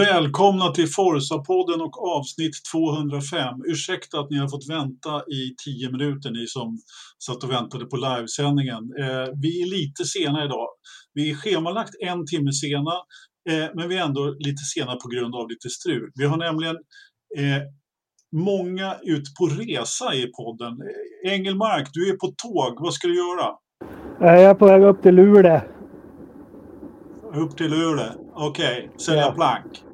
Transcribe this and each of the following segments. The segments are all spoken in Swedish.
Välkomna till Forsa-podden och avsnitt 205. Ursäkta att ni har fått vänta i tio minuter, ni som satt och väntade på livesändningen. Eh, vi är lite sena idag. Vi är schemalagt en timme sena, eh, men vi är ändå lite sena på grund av lite strul. Vi har nämligen eh, många ut på resa i podden. Engelmark, du är på tåg. Vad ska du göra? Jag är på väg upp till Luleå. Upp till Luleå. Okej, okay. sälja ja. plank.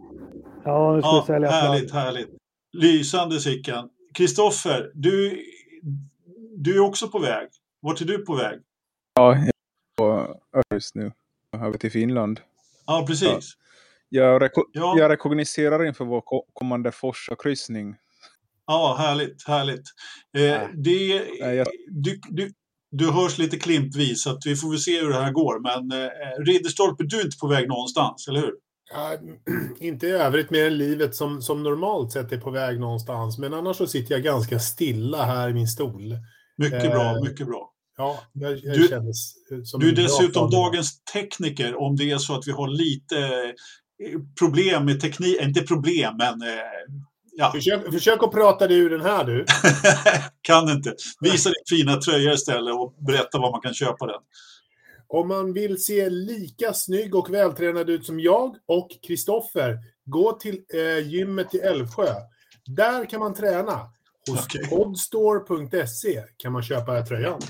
Ja, nu ska ja, sälja härligt, plank. Härligt, Lysande Sickan. Kristoffer, du, du är också på väg. Vart är du på väg? Ja, jag är på Örs nu. Över till Finland. Ja, precis. Ja. Jag, reko ja. jag rekogniserar inför vår kommande Forsa-kryssning. Ja, härligt, härligt. Eh, det, Nej, jag... du, du, du hörs lite klimpvis, så att vi får väl se hur det här går. Men eh, Ridderstolpe, du är inte på väg någonstans, eller hur? Ja, inte i övrigt mer än livet som, som normalt sett är på väg någonstans. Men annars så sitter jag ganska stilla här i min stol. Mycket eh, bra, mycket bra. Ja, jag, jag du, som Du är dessutom dagens tekniker om det är så att vi har lite eh, problem med teknik, inte problem, men eh, Ja. Försök, försök att prata dig ur den här du. kan inte. Visa din fina tröja istället och berätta var man kan köpa den. Om man vill se lika snygg och vältränad ut som jag och Kristoffer, gå till eh, gymmet i Älvsjö. Där kan man träna. Hos okay. kan man köpa tröjan.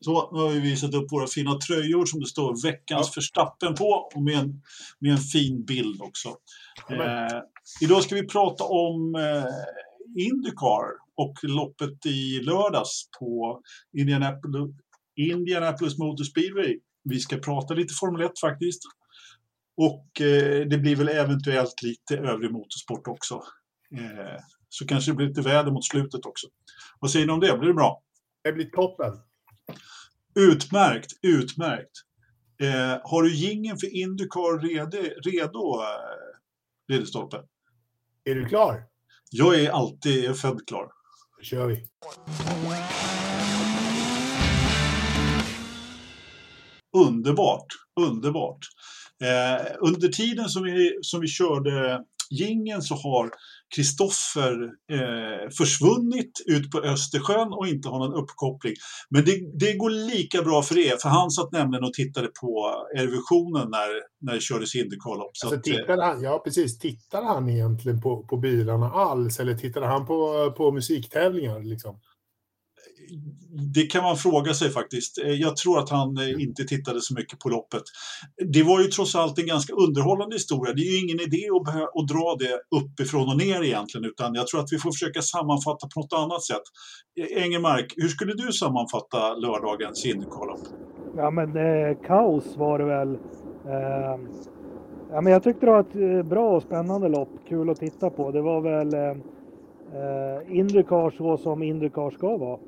Så, nu har vi visat upp våra fina tröjor som det står veckans ja. förstappen på och med en, med en fin bild också. Eh, idag ska vi prata om eh, Indycar och loppet i lördags på Indianapolis, Indianapolis Motor Speedway. Vi ska prata lite Formel 1 faktiskt. Och eh, det blir väl eventuellt lite övrig motorsport också. Eh, så kanske det blir lite väder mot slutet också. Vad säger ni om det? Blir det bra? Det blir toppen. Utmärkt, utmärkt. Eh, har du gingen för Indycar redo, redo eh, Ridderstolpe? Är du klar? Jag är alltid född klar. Då kör vi. Underbart, underbart. Eh, under tiden som vi, som vi körde gingen så har Kristoffer eh, försvunnit ut på Östersjön och inte har någon uppkoppling. Men det, det, går lika bra för er, för han satt nämligen och tittade på Eurovisionen när, när det kördes Indycar-lopp. Alltså, tittade han, ja, precis. Tittade han egentligen på, på bilarna alls, eller tittade han på, på musiktävlingar? Liksom? Det kan man fråga sig faktiskt. Eh, jag tror att han eh, inte tittade så mycket på loppet. Det var ju trots allt en ganska underhållande historia. Det är ju ingen idé att, att dra det uppifrån och ner egentligen, utan jag tror att vi får försöka sammanfatta på något annat sätt. Eh, Engelmark, hur skulle du sammanfatta lördagens Indycar-lopp? Ja, men eh, kaos var det väl. Eh, ja, men jag tyckte det var ett bra och spännande lopp. Kul att titta på. Det var väl eh, Indycar så som Indycar ska vara.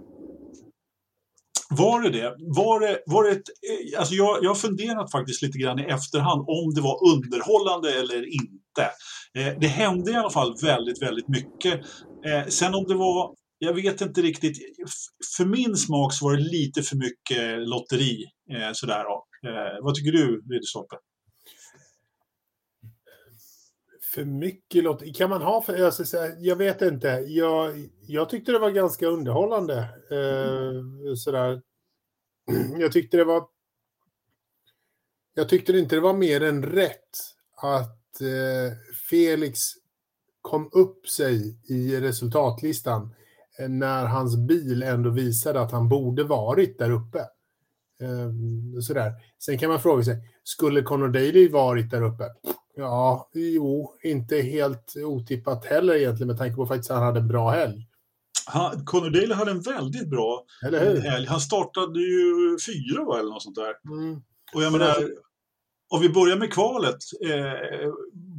Var det det? Var det, var det ett, eh, alltså jag, jag har funderat faktiskt lite grann i efterhand om det var underhållande eller inte. Eh, det hände i alla fall väldigt, väldigt mycket. Eh, sen om det var, jag vet inte riktigt, för min smak så var det lite för mycket lotteri. Eh, sådär, eh, vad tycker du, Ridderstolpe? För mycket lotteri? Kan man ha för... Alltså, jag, säga, jag vet inte. Jag, jag tyckte det var ganska underhållande. Eh, sådär. Jag tyckte det var... Jag tyckte inte det var mer än rätt att eh, Felix kom upp sig i resultatlistan eh, när hans bil ändå visade att han borde varit där uppe. Eh, sådär. Sen kan man fråga sig, skulle Conor Daly varit där uppe? Ja, jo, inte helt otippat heller egentligen med tanke på att han hade en bra helg. Han, Conor Daly hade en väldigt bra helg. Han startade ju fyra va, eller något sånt där. Mm. Och jag menar, om vi börjar med kvalet, eh,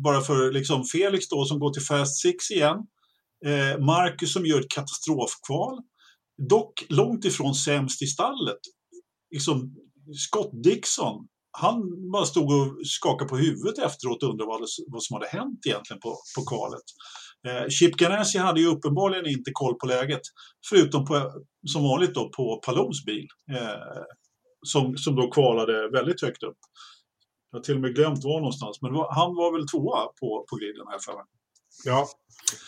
bara för liksom Felix då som går till Fast Six igen. Eh, Marcus som gör ett katastrofkval. Dock långt ifrån sämst i stallet. Liksom, Scott Dixon han bara stod och skakade på huvudet efteråt och undrade vad, vad som hade hänt egentligen på, på kvalet. Eh, Chip Ganassi hade ju uppenbarligen inte koll på läget, förutom på, som vanligt då på Palons bil, eh, som, som då kvalade väldigt högt upp. Jag har till och med glömt var någonstans, men var, han var väl tvåa på, på griden här för mig. Ja,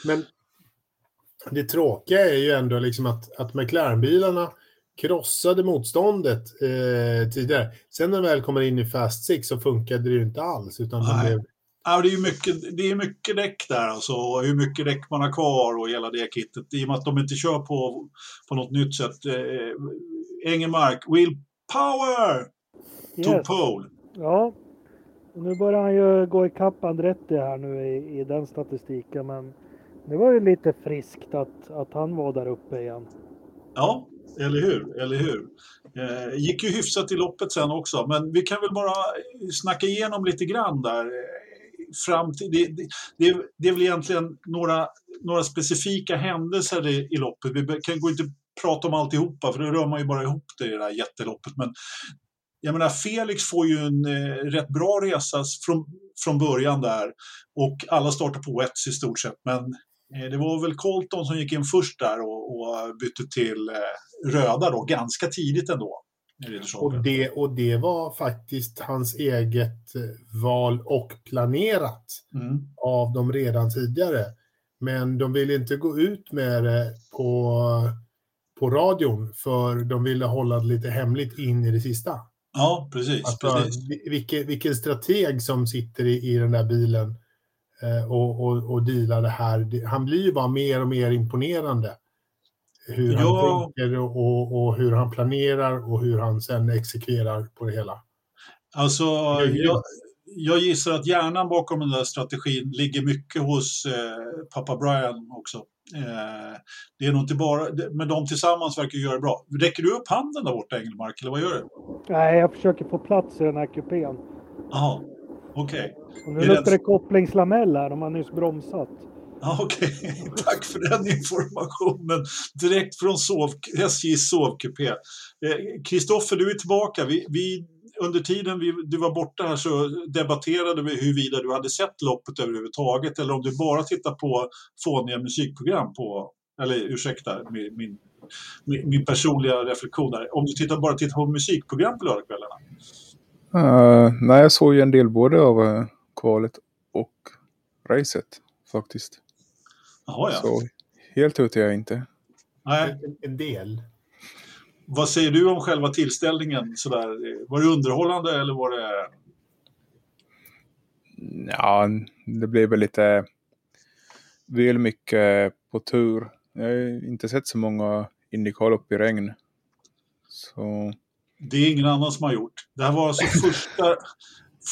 men det tråkiga är ju ändå liksom att, att McLaren-bilarna krossade motståndet eh, tidigare. Sen när de väl kommer in i Fast Six så funkade det ju inte alls. Utan de blev... Ja, det är mycket, det är mycket däck där alltså, och hur mycket däck man har kvar och hela det kittet. I och med att de inte kör på, på något nytt sätt. Eh, Engelmark, Will Power! Yes. Tog pole. Ja, nu börjar han ju gå ikapp Andretti här nu i, i den statistiken, men det var ju lite friskt att, att han var där uppe igen. Ja, eller hur? Eller hur? Eh, gick ju hyfsat i loppet sen också, men vi kan väl bara snacka igenom lite grann där. Eh, fram till, det, det, det, är väl egentligen några, några specifika händelser i, i loppet. Vi kan gå inte prata om alltihopa, för då rör man ju bara ihop det i det här jätteloppet. Men jag menar, Felix får ju en eh, rätt bra resa från, från början där och alla startar på ett i stort sett. Men det var väl Colton som gick in först där och, och bytte till eh, röda då, ganska tidigt ändå. Och det, och det var faktiskt hans eget eh, val och planerat mm. av dem redan tidigare. Men de ville inte gå ut med det på, på radion för de ville hålla det lite hemligt in i det sista. Ja, precis. Precis. Vilken, vilken strateg som sitter i, i den där bilen eh, och, och, och dealar det här. Han blir ju bara mer och mer imponerande. Hur han ja. tänker och, och hur han planerar och hur han sen exekverar på det hela. Alltså, jag, jag gissar att hjärnan bakom den där strategin ligger mycket hos eh, pappa Brian också. Eh, det är nog inte bara, men de tillsammans verkar göra det bra. Räcker du upp handen där borta Engelmark, eller vad gör du? Nej, jag försöker få plats i den här kupén. Jaha, okej. Okay. Nu luktar det kopplingslamell här, de har nyss bromsat. Okej, okay. tack för den informationen. Direkt från sov, SJs sovkupé. Kristoffer, eh, du är tillbaka. Vi, vi under tiden vi, du var borta här så debatterade vi huruvida du hade sett loppet överhuvudtaget eller om du bara tittar på fåniga musikprogram på, eller ursäkta min, min, min personliga reflektion där. Om du tittar, bara tittar på musikprogram på lördagskvällarna? Uh, nej, jag såg ju en del både av uh, kvalet och racet faktiskt. Jaha, ja. Så helt ute är jag inte. Nej. En, del. Vad säger du om själva tillställningen? Sådär? Var det underhållande eller var det... Ja, det blev väl lite väl mycket på tur. Jag har inte sett så många Indycar i regn. Så... Det är ingen annan som har gjort. Det här var alltså första,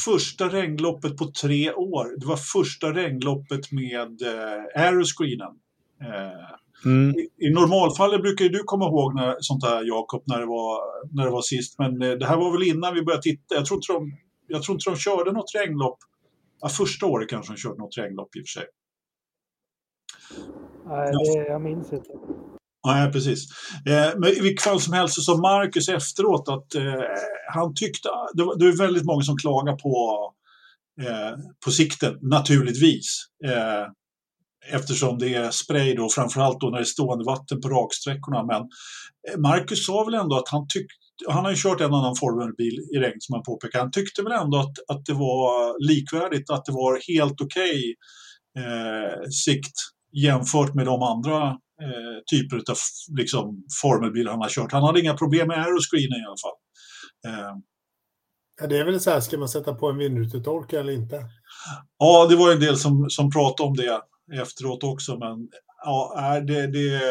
första regnloppet på tre år. Det var första regnloppet med eh, aeroscreenen. Eh, Mm. I, I normalfallet brukar ju du komma ihåg när, sånt här, Jakob, när det, var, när det var sist. Men eh, det här var väl innan vi började titta. Jag tror inte de, jag tror inte de körde något regnlopp. Ja, första året kanske de körde något regnlopp i och för sig. Nej, det, jag minns inte. Nej, precis. Eh, men i vilket fall som helst så sa Marcus efteråt att eh, han tyckte... Det var, det är väldigt många som klagar på, eh, på sikten, naturligtvis. Eh, eftersom det är spray då, framförallt då när det är stående vatten på raksträckorna. Men eh, Marcus sa väl ändå att han tyckte han har ju kört en annan formelbil i regn som han påpekar. Han tyckte väl ändå att, att det var likvärdigt, att det var helt okej okay, eh, sikt jämfört med de andra eh, typer av liksom, formelbilar han har kört. Han hade inga problem med aeroscreenen i alla fall. Eh. Ja, det är väl så här, ska man sätta på en vindrutetorkare eller inte? Ja, det var en del som, som pratade om det efteråt också. Men ja, det, det,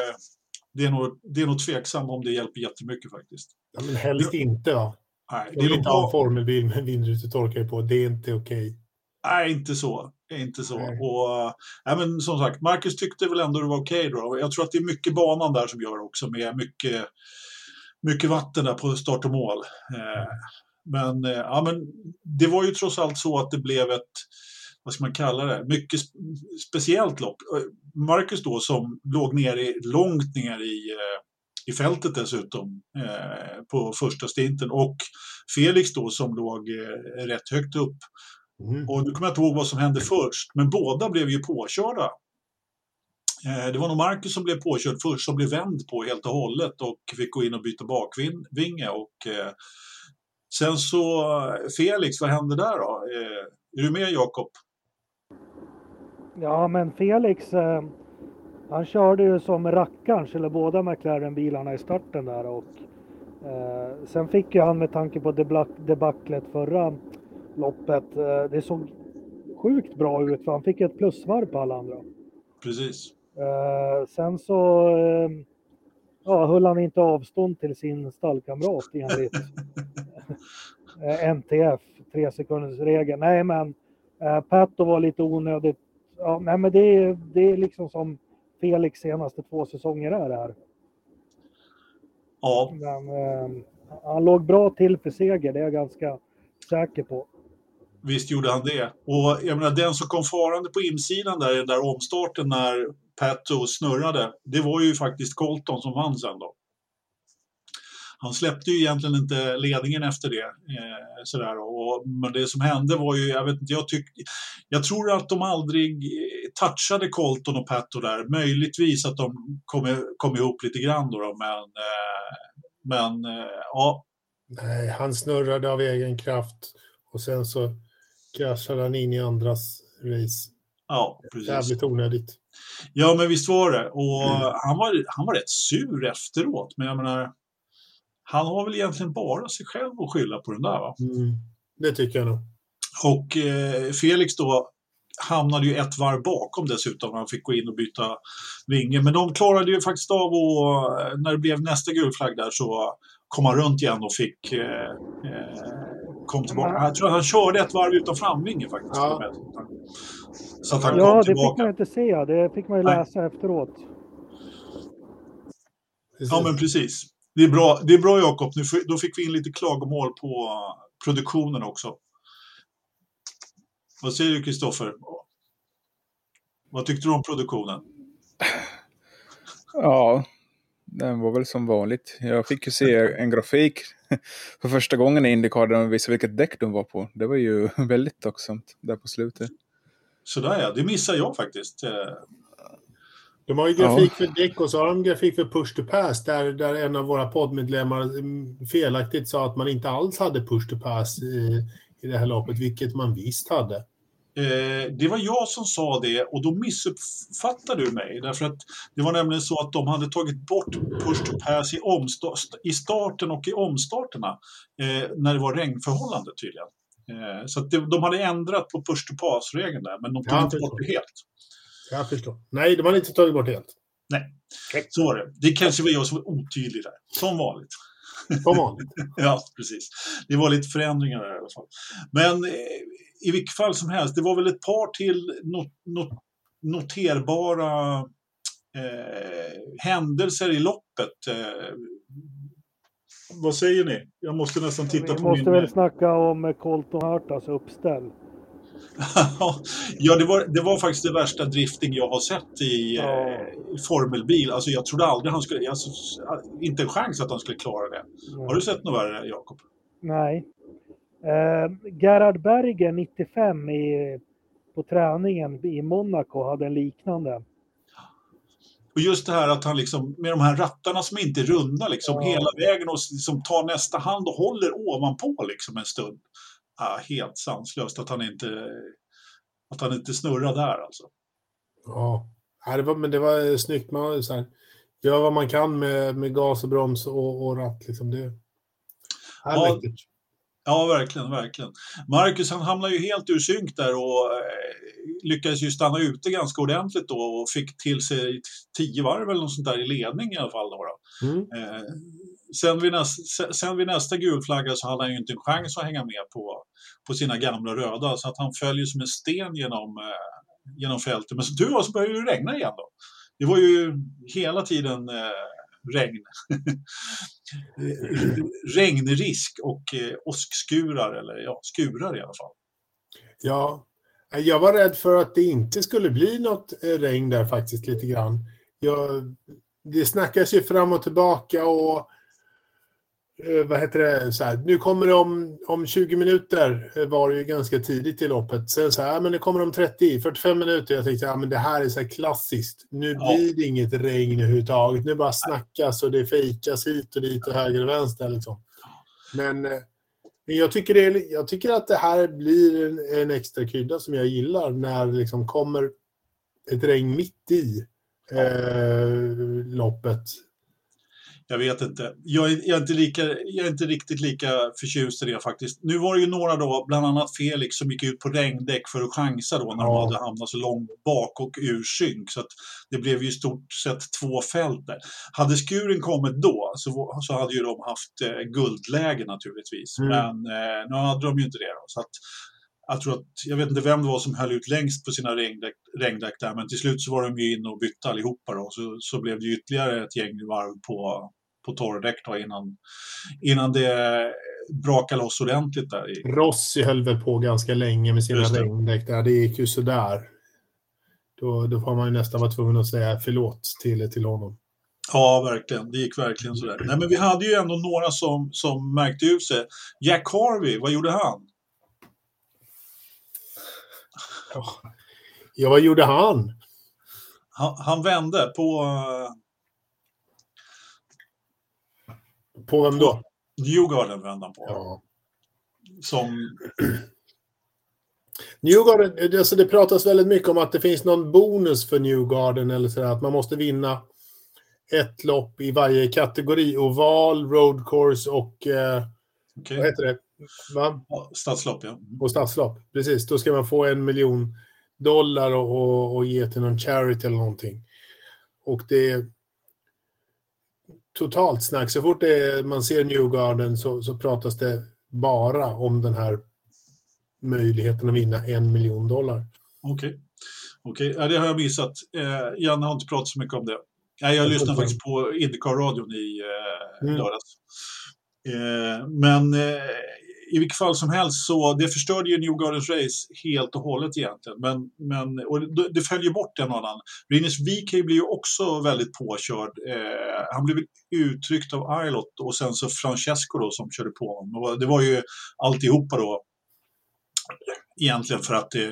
det, är nog, det är nog tveksamt om det hjälper jättemycket faktiskt. Ja, men helst inte va? Nej, det är inte ha en formelbil med vindrutetorkare på. Det är inte okej. Okay. Nej, inte så. Inte så. Och, ja, men som sagt, Marcus tyckte väl ändå det var okej okay då. Jag tror att det är mycket banan där som gör också med mycket, mycket vatten där på start och mål. Eh, men, eh, ja, men det var ju trots allt så att det blev ett vad ska man kalla det, mycket speciellt lopp. Marcus då som låg nere, långt ner i, eh, i fältet dessutom eh, på första stinten och Felix då som låg eh, rätt högt upp. Mm. Och nu kommer jag inte ihåg vad som hände först, men båda blev ju påkörda. Eh, det var nog Marcus som blev påkörd först, som blev vänd på helt och hållet och fick gå in och byta bakvinge och eh, Sen så Felix, vad hände där då? Är du med Jakob? Ja, men Felix, eh, han körde ju som rackarns, eller båda McLaren-bilarna i starten där och eh, sen fick ju han med tanke på debaclet förra loppet, eh, det såg sjukt bra ut för han fick ett plusvarv på alla andra. Precis. Eh, sen så eh, ja, höll han inte avstånd till sin stallkamrat enligt NTF, tre sekunders regel. Nej, men eh, Pato var lite onödigt. Ja, nej, men det, det är liksom som Felix senaste två säsonger är här. Ja. Men, eh, han låg bra till för seger, det är jag ganska säker på. Visst gjorde han det. Och jag menar, den som kom farande på insidan där i den där omstarten när Pato snurrade, det var ju faktiskt Colton som vann sen då. Han släppte ju egentligen inte ledningen efter det. Eh, sådär. Och, men det som hände var ju, jag vet inte, jag, tyck, jag tror att de aldrig touchade Colton och Pato där. Möjligtvis att de kom, kom ihop lite grann då, då men, eh, men eh, ja. Nej, han snurrade av egen kraft och sen så kraschade han in i andras race. Ja, precis. Jävligt onödigt. Ja, men visst var det. Och mm. han, var, han var rätt sur efteråt. Men jag menar, han har väl egentligen bara sig själv att skylla på den där va? Mm. Det tycker jag nog. Och eh, Felix då hamnade ju ett varv bakom dessutom. Han fick gå in och byta vinge. Men de klarade ju faktiskt av att, när det blev nästa gulflagg där så kom han runt igen och fick eh, eh kom tillbaka. Jag tror att han körde ett varv utan framvinge faktiskt. Ja. Så att han ja, kom tillbaka. det fick man inte se. Det fick man ju läsa Nej. efteråt. Ja, men precis. Det är bra, det är bra Jakob. Då fick vi in lite klagomål på produktionen också. Vad säger du Kristoffer? Vad tyckte du om produktionen? Ja, den var väl som vanligt. Jag fick ju se en grafik för första gången i Indycar där de visade vilket däck de var på. Det var ju väldigt tacksamt där på slutet. Sådär ja, det missar jag faktiskt. Eh, de har ju grafik ja. för däck och så har de grafik för push to pass där, där en av våra poddmedlemmar mm, felaktigt sa att man inte alls hade push to pass i, i det här loppet, vilket man visst hade. Eh, det var jag som sa det och då missuppfattade du mig. Därför att det var nämligen så att de hade tagit bort push to pass i, i starten och i omstarterna eh, när det var regnförhållande tydligen. Eh, så det, de hade ändrat på push to pass-regeln där, men de tog inte bort det helt. Jag förstår. Nej, de hade inte tagit bort det helt. Nej, så var det. Det kanske var jag som var otydlig där, som vanligt. Som vanligt. ja, precis. Det var lite förändringar där i alla fall. Men eh, i vilket fall som helst, det var väl ett par till not, not, noterbara eh, händelser i loppet. Eh, vad säger ni? Jag måste nästan titta Vi på min... Vi måste väl snacka om Colton Hurtas uppställ. ja, det var, det var faktiskt det värsta drifting jag har sett i, ja. eh, formelbil. Alltså, jag trodde aldrig han skulle... Alltså, inte en chans att han skulle klara det. Nej. Har du sett något värre, Jakob? Nej. Eh, Gerhard Berger, 95, i, på träningen i Monaco, hade en liknande. Och just det här att han liksom, med de här rattarna som inte är runda liksom, ja. hela vägen och liksom tar nästa hand och håller ovanpå liksom en stund ah, helt sanslöst att han inte, att han inte snurrar där alltså. Ja, det var, men det var snyggt. Man så här, gör vad man kan med, med gas och broms och, och ratt. Liksom. Det, ja, ja, verkligen, verkligen. Marcus han hamnade ju helt ur synk där och eh, lyckades ju stanna ute ganska ordentligt då och fick till sig tio varv eller något sånt där i ledning i alla fall. Då, då. Mm. Eh, sen, vid nästa, sen vid nästa gulflagga så hade han ju inte en chans att hänga med på, på sina gamla röda så att han följer som en sten genom, eh, genom fältet. Men som tur var så började det regna igen då. Det var ju hela tiden eh, regn. Eh, regnrisk och eh, åskskurar, eller ja, skurar i alla fall. Ja, eh, jag var rädd för att det inte skulle bli något eh, regn där faktiskt lite grann. Jag, det snackas ju fram och tillbaka och vad heter det, så här, nu kommer det om, om 20 minuter eh, var det ju ganska tidigt i loppet. Sen så här, men det kommer om 30, 45 minuter. Jag tänkte, ja men det här är så här klassiskt. Nu ja. blir det inget regn överhuvudtaget. Nu bara snackas och det fejkas hit och dit och höger och vänster liksom. Men eh, Jag tycker, det är, jag tycker att det här blir en, en extra krydda som jag gillar när det liksom kommer ett regn mitt i eh, loppet. Jag vet inte. Jag är, jag, är inte lika, jag är inte riktigt lika förtjust i det faktiskt. Nu var det ju några då, bland annat Felix, som gick ut på regndäck för att chansa då när ja. de hade hamnat så långt bak och ur synk. Så det blev ju i stort sett två fält där. Hade skuren kommit då så, så hade ju de haft eh, guldläge naturligtvis. Mm. Men eh, nu hade de ju inte det. Då, så att, jag tror att, jag vet inte vem det var som höll ut längst på sina regndäck, regndäck där, men till slut så var de ju inne och bytte allihopa då, så, så blev det ytterligare ett gäng varv på, på torrdäck då innan, innan det brakade loss ordentligt där. I... Rossi höll väl på ganska länge med sina regndäck där, det gick ju sådär. Då, då får man ju nästan vara tvungen att säga förlåt till, till honom. Ja, verkligen. Det gick verkligen sådär. Nej, men vi hade ju ändå några som, som märkte ut sig. Jack Harvey, vad gjorde han? Ja, vad gjorde han? Han, han vände på... På vem då? Newgarden vände han på. Ja. Som... Newgarden, alltså det pratas väldigt mycket om att det finns någon bonus för Newgarden eller så att man måste vinna ett lopp i varje kategori. Oval, road course och eh, okay. vad heter det? Va? Stadslopp, ja. Och stadslopp, precis. Då ska man få en miljon dollar och, och, och ge till någon charity eller någonting. Och det totalt snack. Så fort är, man ser Newgarden så, så pratas det bara om den här möjligheten att vinna en miljon dollar. Okej, okay. okay. Ja, det har jag missat. Eh, Janne har inte pratat så mycket om det. Ja, jag lyssnade faktiskt på Indycar-radion i eh, mm. lördags. Eh, men eh, i vilket fall som helst så det förstörde ju New Gardens Race helt och hållet egentligen. Men, men, och det, det följer bort en och annan. Rinus VK blir ju också väldigt påkörd. Eh, han blev uttryckt av Irlot och sen så Francesco då som körde på honom. Och det var ju alltihopa då egentligen för att, det,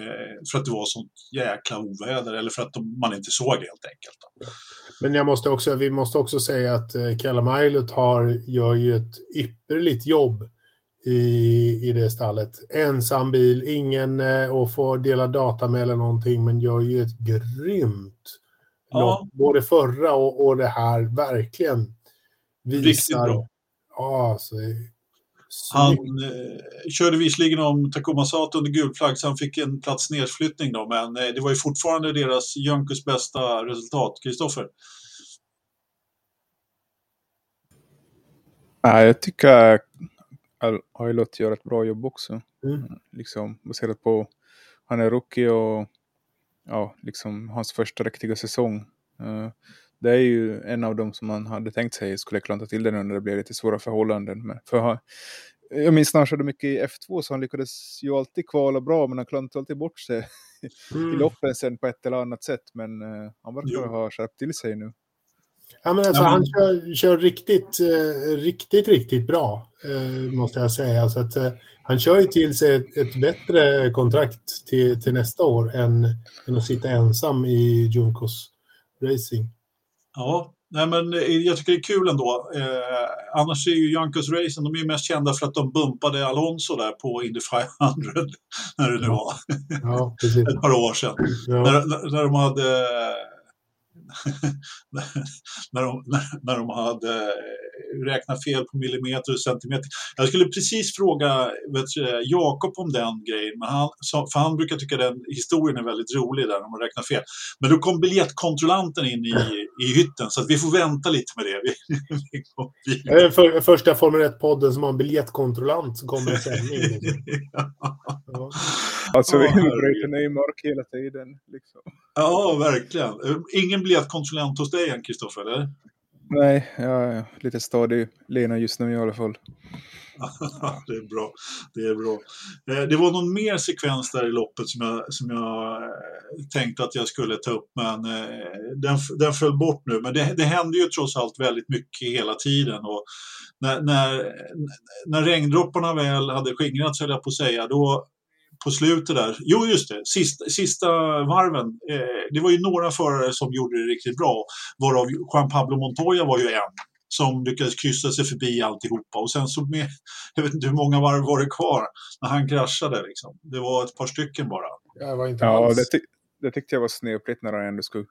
för att det var sånt jäkla oväder eller för att de, man inte såg helt enkelt. Men jag måste också, vi måste också säga att eh, Callum Islet har, gör ju ett ypperligt jobb i, i det stallet. Ensam bil, ingen eh, att få dela data med eller någonting, men gör ju ett grymt ja. lopp. Både förra och, och det här, verkligen. Visar, Riktigt bra. Ja, alltså, han eh, körde visserligen om Takuma Sato under gul flagg, så han fick en plats nedflyttning då, men eh, det var ju fortfarande deras Junkers bästa resultat. Kristoffer? Ja, jag tycker Ailot gör ett bra jobb också. Mm. Liksom baserat på, han är rookie och ja, liksom hans första riktiga säsong. Uh, det är ju en av dem som man hade tänkt sig skulle klanta till det nu när det blev lite svåra förhållanden. Men för han, jag minns när han körde mycket i F2 så han lyckades ju alltid kvala bra men han klantade alltid bort sig mm. i loppen sen på ett eller annat sätt. Men uh, han verkar ha skärpt till sig nu. Ja, men alltså, Han kör, kör riktigt, eh, riktigt, riktigt bra, eh, måste jag säga. Så att, eh, han kör ju till sig ett, ett bättre kontrakt till, till nästa år än, än att sitta ensam i Junkos Racing. Ja, nej, men eh, jag tycker det är kul ändå. Eh, annars är ju Junkos Racing, de är ju mest kända för att de bumpade Alonso där på Indy 500, när det nu var. Ja, Ett par år sedan. Ja. När, när de hade när, de, när, när de hade räknat fel på millimeter och centimeter. Jag skulle precis fråga Jakob om den grejen, men han, för han brukar tycka den historien är väldigt rolig där när man räknar fel. Men då kom biljettkontrollanten in i, i hytten, så att vi får vänta lite med det. det är för, första Formel 1-podden som har en biljettkontrollant som kommer i sändning. ja. ja. Alltså, vi bryter ner mörk hela tiden. Liksom. Ja, verkligen. Ingen biljettkonsulent hos dig än, Kristoffer? Nej, jag är lite stadig Lena just nu i alla fall. det är bra. Det är bra. Eh, det var någon mer sekvens där i loppet som jag, som jag eh, tänkte att jag skulle ta upp, men eh, den, den föll bort nu. Men det, det hände ju trots allt väldigt mycket hela tiden. Och när, när, när regndropparna väl hade skingrats, höll jag på att säga, då, på slutet där. Jo, just det. Sista, sista varven. Eh, det var ju några förare som gjorde det riktigt bra. Varav Juan Pablo Montoya var ju en som lyckades kryssa sig förbi alltihopa. Och sen så med, jag vet inte hur många varv var det kvar när han kraschade. Liksom. Det var ett par stycken bara. Ja, var inte ja det, ty det, tyckte jag var snöpligt när han ändå skulle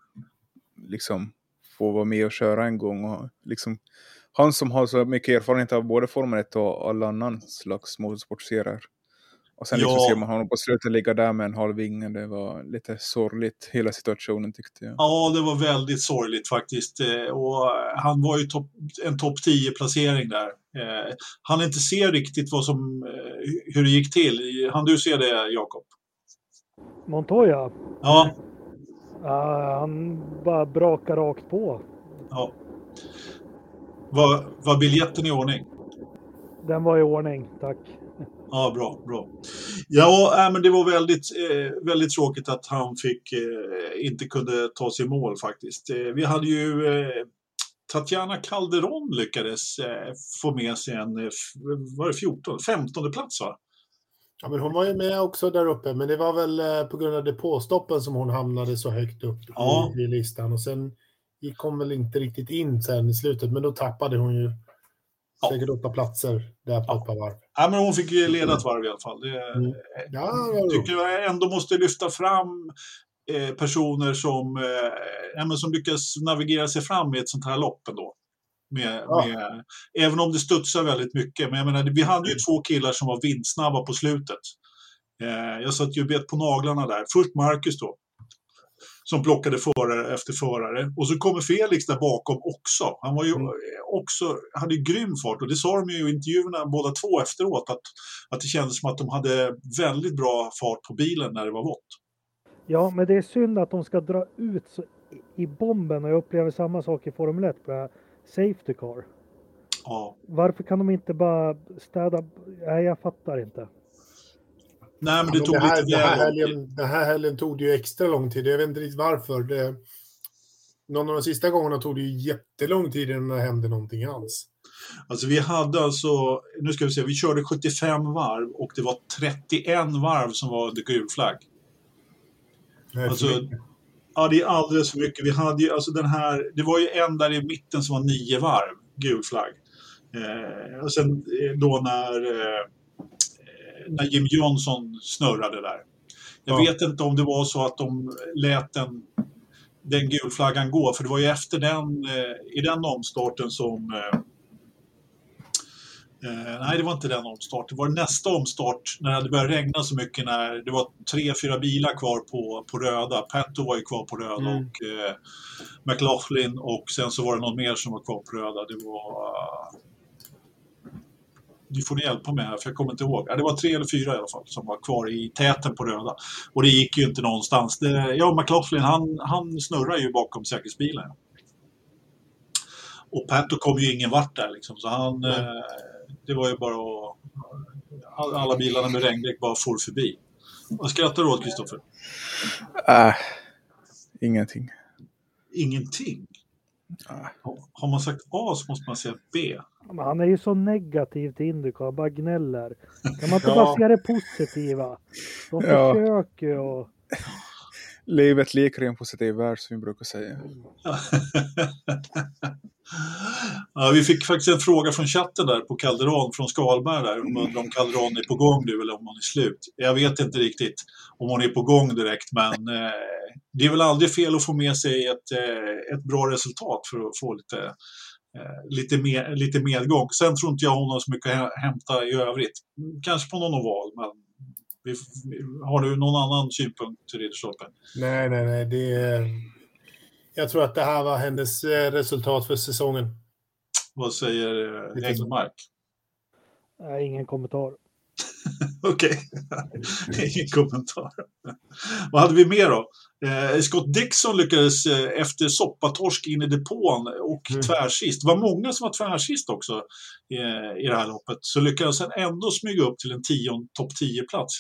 liksom få vara med och köra en gång. Och liksom, han som har så mycket erfarenhet av både Formel 1 och all annan slags motorsportserier. Och sen liksom ja. ser man honom på slutet ligga där med en halv vinge. Det var lite sorgligt, hela situationen tyckte jag. Ja, det var väldigt sorgligt faktiskt. Eh, och han var ju top, en topp 10-placering där. Eh, han inte se riktigt vad som, eh, hur det gick till. Han du ser det, Jakob? Montoya? Ja. Uh, han bara brakar rakt på. Ja. Var, var biljetten i ordning? Den var i ordning, tack. Ja, bra, bra. Ja, äh, men det var väldigt, eh, väldigt tråkigt att han fick, eh, inte kunde ta sig i mål faktiskt. Eh, vi hade ju Tatjana Calderon lyckades få med sig en, var det 14, 15 plats va? Ja, men hon var ju med också där uppe, men det var väl på grund av depåstoppen som hon hamnade så högt upp ja. i, i listan. Och sen gick hon väl inte riktigt in sen i slutet, men då tappade hon ju Ja. Säkert åtta platser där på ja. ett par varv. Ja, men hon fick ju leda ett varv i alla fall. Det, mm. ja, jag tycker jag ändå måste lyfta fram eh, personer som, eh, som lyckas navigera sig fram i ett sånt här lopp ändå. Med, ja. med, även om det studsar väldigt mycket. Men jag menar, vi hade ju mm. två killar som var vindsnabba på slutet. Eh, jag satt ju bet på naglarna där. Först Marcus då, som plockade förare efter förare. Och så kommer Felix där bakom också. Han var ju mm. också, hade ju grym fart och det sa de ju i intervjuerna båda två efteråt att, att det kändes som att de hade väldigt bra fart på bilen när det var vått. Ja, men det är synd att de ska dra ut i bomben och jag upplever samma sak i Formel 1 på Safety Car. Ja. Varför kan de inte bara städa? Nej, jag fattar inte. Nej, men det tog det här, lite det här, helgen, den här helgen tog det ju extra lång tid. Jag vet inte riktigt varför. Det, någon av de sista gångerna tog det ju jättelång tid innan det hände någonting alls. Alltså vi hade alltså, nu ska vi se, vi körde 75 varv och det var 31 varv som var under gul flagg. Alltså, ja, det är alldeles för mycket. Vi hade ju, alltså den här, det var ju en där i mitten som var nio varv, gul flagg. Eh, och sen eh, då när eh, när Jim Johnson snurrade där. Jag ja. vet inte om det var så att de lät den, den gulflaggan gå, för det var ju efter den, eh, i den omstarten som eh, eh, nej, det var inte den omstart. Det var nästa omstart när det börjat regna så mycket när det var tre, fyra bilar kvar på, på röda. Petto var ju kvar på röda mm. och eh, McLaughlin och sen så var det någon mer som var kvar på röda. Det var du får ni hjälpa mig här, för jag kommer inte ihåg. Ja, det var tre eller fyra i alla fall som var kvar i täten på röda. Och det gick ju inte någonstans. Det, ja, McLaughlin, han, han snurrar ju bakom säkerhetsbilen. Och Pato kom ju ingen vart där liksom, så han... Eh, det var ju bara att... Alla bilarna med regndäck bara for förbi. Vad skrattar du åt, Kristoffer? Äh, ingenting. Ingenting? Äh. Har man sagt A så måste man säga B. Men han är ju så negativ till Indycar, bara gnäller. Kan man inte ja. bara se det positiva? De försöker ju och... Livet leker i en positiv värld som vi brukar säga. ja, vi fick faktiskt en fråga från chatten där på Calderon från Skalberg där. De undrar om Calderon är på gång nu eller om hon är slut. Jag vet inte riktigt om hon är på gång direkt men eh, det är väl aldrig fel att få med sig ett, eh, ett bra resultat för att få lite lite, mer, lite medgång. Sen tror inte jag hon har så mycket att hämta i övrigt. Kanske på någon oval, men vi, har du någon annan synpunkt till Ridderstolpe? Nej, nej, nej. Det är, jag tror att det här var hennes eh, resultat för säsongen. Vad säger eh, Engmark? ingen kommentar. Okej, ingen kommentar. Vad hade vi mer då? Eh, Scott Dixon lyckades eh, efter soppatorsk in i depån och mm. tvärsist. Det var många som var tvärsist också eh, i det här loppet. Så lyckades han ändå smyga upp till en topp 10-plats.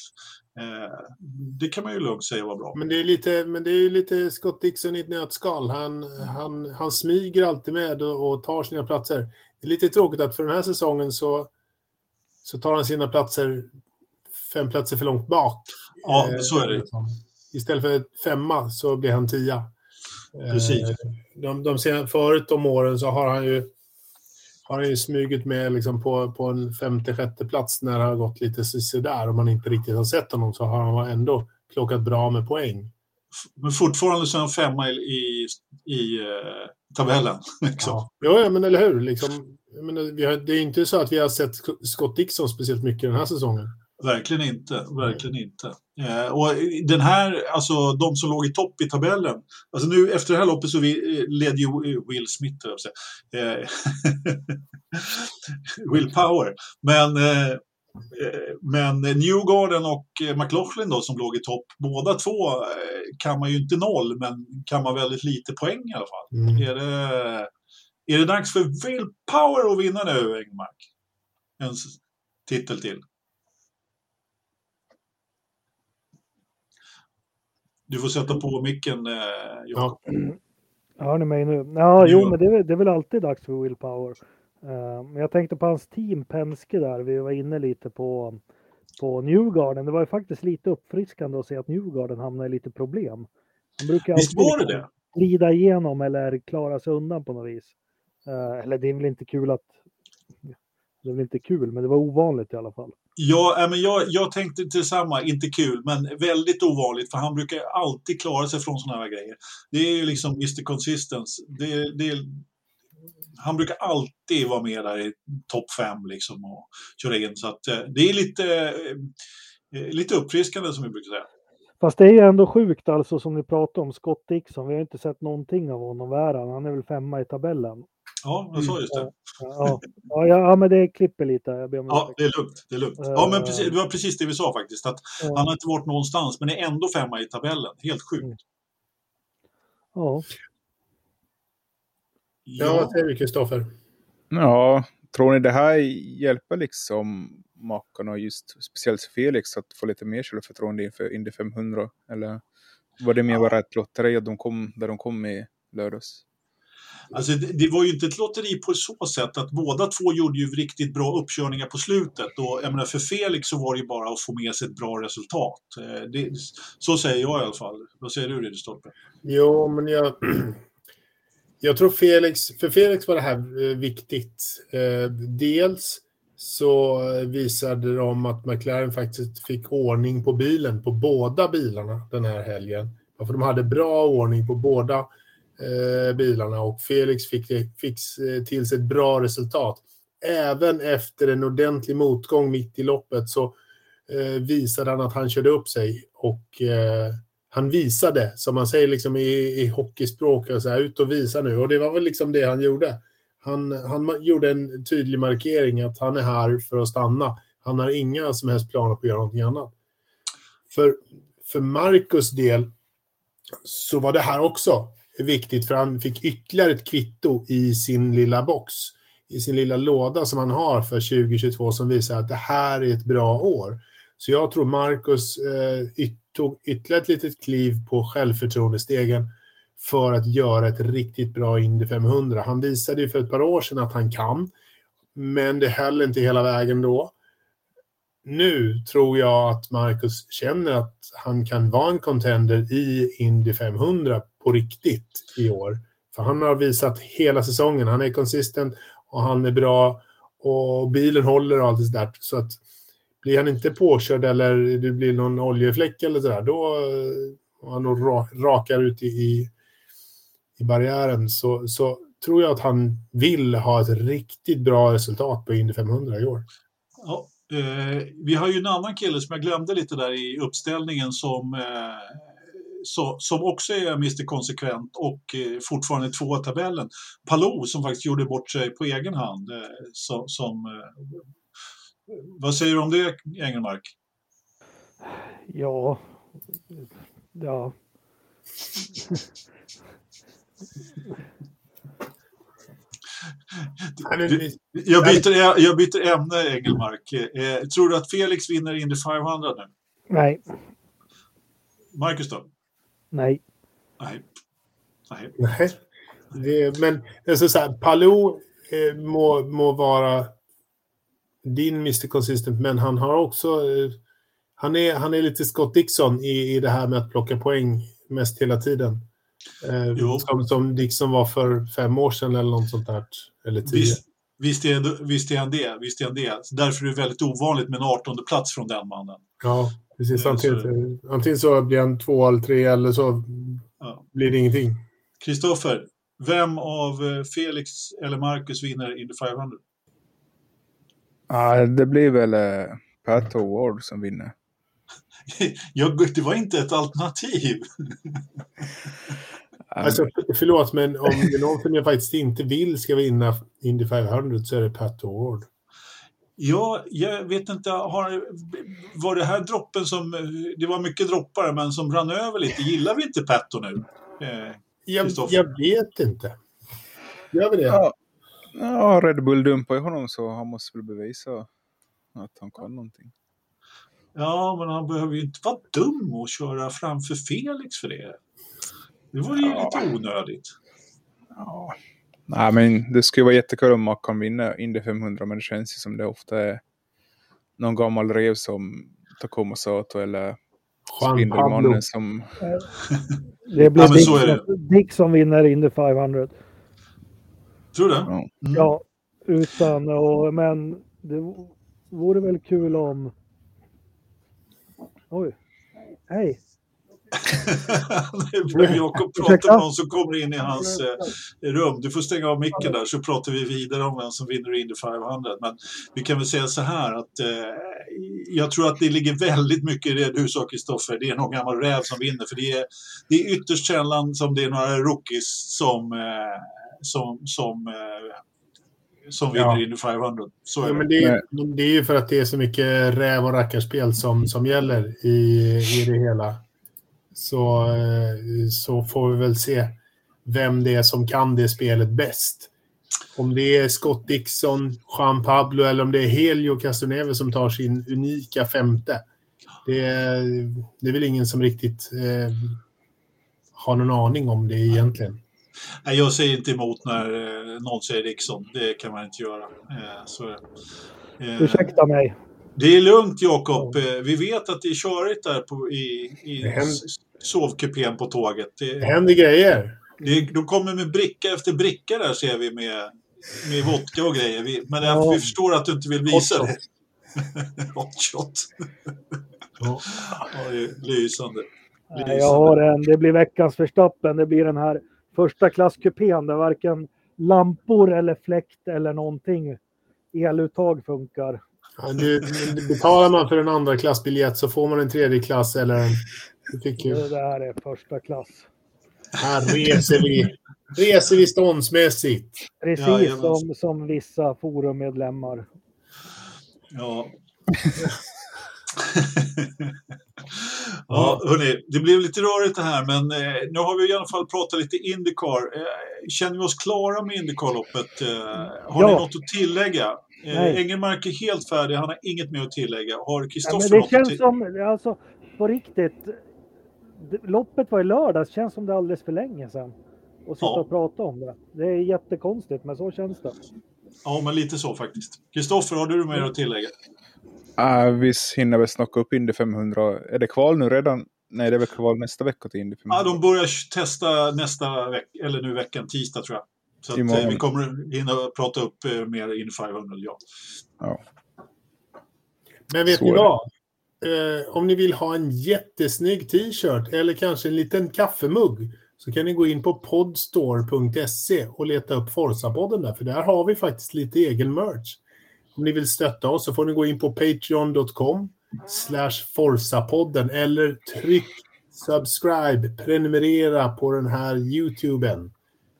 Eh, det kan man ju lugnt säga var bra. Men det är lite, men det är lite Scott Dixon i ett nötskal. Han, han, han smyger alltid med och, och tar sina platser. Det är lite tråkigt att för den här säsongen så så tar han sina platser fem platser för långt bak. Ja, så är det. Istället för femma så blir han tia. Precis. Eh, de, de sen, förut om åren så har han ju har han ju smugit med liksom på, på en femte, sjätte plats när det har gått lite sådär och man inte riktigt har sett honom så har han ändå plockat bra med poäng. Men fortfarande så är han femma i, i, i uh, tabellen. Liksom. Ja. ja, men eller hur. Liksom, menar, vi har, det är inte så att vi har sett Scott Dixon speciellt mycket den här säsongen. Verkligen inte, verkligen inte. Eh, och den här, alltså de som låg i topp i tabellen, alltså nu efter det här loppet så vi, eh, led ju Will Smith, eh, Will Power. Men, eh, eh, men Newgarden och McLaughlin då som låg i topp, båda två eh, kan man ju inte noll, men kan man väldigt lite poäng i alla fall. Mm. Är, det, är det dags för Will Power att vinna nu, Engmark? En titel till. Du får sätta på micken, eh, Jakob. Ja. Hör ni mig nu? Ja, jo, men det är, det är väl alltid dags för willpower. Uh, men jag tänkte på hans team Penske där. Vi var inne lite på, på Newgarden. Det var ju faktiskt lite uppfriskande att se att Newgarden hamnade i lite problem. Han brukar Visst var det det? Glida igenom eller klara sig undan på något vis. Uh, eller det är väl inte kul att... Det är väl inte kul, men det var ovanligt i alla fall. Ja, äh, men jag, jag tänkte detsamma, inte kul, men väldigt ovanligt för han brukar alltid klara sig från sådana här grejer. Det är ju liksom Mr Consistence. Det, det, han brukar alltid vara med där i topp fem liksom och köra in. Så att, eh, det är lite, eh, eh, lite uppfriskande som vi brukar säga. Fast det är ju ändå sjukt alltså som ni pratar om, Scott Dixon. Vi har inte sett någonting av honom. Vad är han? Han är väl femma i tabellen. Ja, jag sa just det. Ja, ja, ja, men det klipper lite. Jag ber om ja, det är lugnt. Det är lugnt. Ja, men precis, det var precis det vi sa faktiskt. Att Han har inte varit någonstans, men är ändå femma i tabellen. Helt sjukt. Mm. Ja. Ja, vad säger du Kristoffer? Ja, tror ni det här hjälper liksom makarna, just speciellt Felix, att få lite mer självförtroende inför Indy 500? Eller var det mer ja. bara ett lotteri att de kom där de kom i lördags? Alltså, det, det, var ju inte ett lotteri på så sätt att båda två gjorde ju riktigt bra uppkörningar på slutet. Och jag menar, för Felix så var det ju bara att få med sig ett bra resultat. Eh, det, så säger jag i alla fall. Vad säger du, Ridderstolpe? Jo, men jag, jag tror Felix, för Felix var det här eh, viktigt. Eh, dels så visade de att McLaren faktiskt fick ordning på bilen, på båda bilarna den här helgen. För de hade bra ordning på båda Eh, bilarna och Felix fick, fick eh, till sig ett bra resultat. Även efter en ordentlig motgång mitt i loppet så eh, visade han att han körde upp sig och eh, han visade, som man säger liksom i, i hockeyspråk, så här, ut och visa nu. Och det var väl liksom det han gjorde. Han, han gjorde en tydlig markering att han är här för att stanna. Han har inga som helst planer på att göra någonting annat. För, för Marcus del så var det här också viktigt för han fick ytterligare ett kvitto i sin lilla box, i sin lilla låda som han har för 2022 som visar att det här är ett bra år. Så jag tror Marcus eh, tog ytterligare ett litet kliv på självförtroendestegen för att göra ett riktigt bra Indy 500. Han visade ju för ett par år sedan att han kan, men det höll inte hela vägen då. Nu tror jag att Marcus känner att han kan vara en contender i Indy 500 på riktigt i år. För han har visat hela säsongen. Han är konsistent och han är bra och bilen håller och allt det där. Så att blir han inte påkörd eller det blir någon oljefläck eller sådär, då eh, och han då rakar ut i, i, i barriären så, så tror jag att han vill ha ett riktigt bra resultat på Indy 500 i år. Ja, eh, vi har ju en annan kille som jag glömde lite där i uppställningen som eh, så, som också är Mr Konsekvent och eh, fortfarande två tabellen. Palou som faktiskt gjorde bort sig på egen hand. Eh, som, som eh, vad säger du om det, Engelmark? Ja, ja. jag, byter, jag byter ämne, Engelmark. Eh, tror du att Felix vinner Indy 500 nu? Nej. Marcus då? Nej. Nej. Nej. Nej. Det, men alltså så här, Palou eh, må, må vara din Mr Consistent, men han har också... Eh, han, är, han är lite Scott Dixon i, i det här med att plocka poäng mest hela tiden. Eh, som, som Dixon var för fem år sedan eller något sånt där. Eller tio. Visst, Visst är, visst är han det. Visst är han det. Därför är det väldigt ovanligt med en 18 plats från den mannen. Ja, precis. Antingen, så, antingen så blir han två eller tre eller så ja. blir det ingenting. Kristoffer, vem av eh, Felix eller Marcus vinner Indy 500? Ja, det blir väl eh, Pat Ward som vinner. Jag, det var inte ett alternativ. Alltså, förlåt, men om det är någon som jag faktiskt inte vill ska vinna Indy 500 så är det Pat Ward. Ja, jag vet inte, har, var det här droppen som, det var mycket droppar men som rann över lite, gillar vi inte Petto nu? Eh, jag, jag, vet inte. Gör vi det? Ja, ja Red Bull dumpar ju honom så han måste väl bevisa att han kan någonting. Ja, men han behöver ju inte vara dum och köra framför Felix för det. Det vore ju ja. lite onödigt. Ja. Nej, men det skulle vara jättekul om man kan vinna Indy 500, men det känns ju som det ofta är någon gammal rev som Tacoma Sato eller Spindelmannen som... Det blir ja, Dick, det. Dick, som vinner Indy 500. Tror du det? Mm. Ja, utan och, men det vore väl kul om... Oj. Hej. Jakob pratar med någon som kommer in i hans eh, rum. Du får stänga av micken där så pratar vi vidare om vem som vinner Indy 500. Men vi kan väl säga så här att eh, jag tror att det ligger väldigt mycket i det du sa Kristoffer. Det är någon gammal räv som vinner. För det är, det är ytterst sällan som det är några rookies som, eh, som, som eh, som vinner ja. Indy 500. Så är ja, men det, är, det är ju för att det är så mycket räv och rackarspel som, som gäller i, i det hela så, eh, så får vi väl se vem det är som kan det spelet bäst. Om det är Scott Dixon, Juan Pablo eller om det är Helio Castoneve som tar sin unika femte. Det är, det är väl ingen som riktigt eh, har någon aning om det egentligen. Nej, jag säger inte emot när eh, någon säger Dixon. Det kan man inte göra. Eh, så, eh, Ursäkta mig. Det är lugnt Jakob. Eh, vi vet att det är körigt där på, i, i sovkupén på tåget. Det, det händer grejer. Det, de kommer med bricka efter bricka där ser vi med, med vodka och grejer. Vi, men ja. vi förstår att du inte vill visa det. Hot shot. ja. ja, det är lysande. Nej, jag har en, det blir veckans förstappen. Det blir den här första klasskupén där varken lampor eller fläkt eller någonting eluttag funkar. Ja, nu, betalar man för en andra klassbiljett så får man en tredje klass eller en tycker... Det här är första klass. Här reser vi, reser vi ståndsmässigt. Precis ja, som, som vissa forummedlemmar. Ja. ja, hörni, det blev lite rörigt det här, men eh, nu har vi i alla fall pratat lite Indycar. Eh, känner vi oss klara med Indycar-loppet? Eh, har ja. ni något att tillägga? Eh, Engelmark är helt färdig, han har inget mer att tillägga. Har Kristoffer ja, Det känns som, alltså på riktigt, loppet var i lördags, känns som det är alldeles för länge sedan. Och sitta ja. och prata om det. Det är jättekonstigt, men så känns det. Ja, men lite så faktiskt. Kristoffer, har du mer att tillägga? Uh, vi hinner väl snacka upp Indy 500. Är det kval nu redan? Nej, det är väl kval nästa vecka till Indy 500? Ja, de börjar testa nästa vecka, eller nu veckan, tisdag tror jag. Så att, eh, vi kommer hinna prata upp eh, mer Indy 500, ja. ja. Men vet så ni vad? Eh, om ni vill ha en jättesnygg t-shirt eller kanske en liten kaffemugg så kan ni gå in på podstore.se och leta upp Forsapodden där, för där har vi faktiskt lite egen merch. Om ni vill stötta oss så får ni gå in på patreon.com slash forsapodden eller tryck subscribe, prenumerera på den här YouTuben.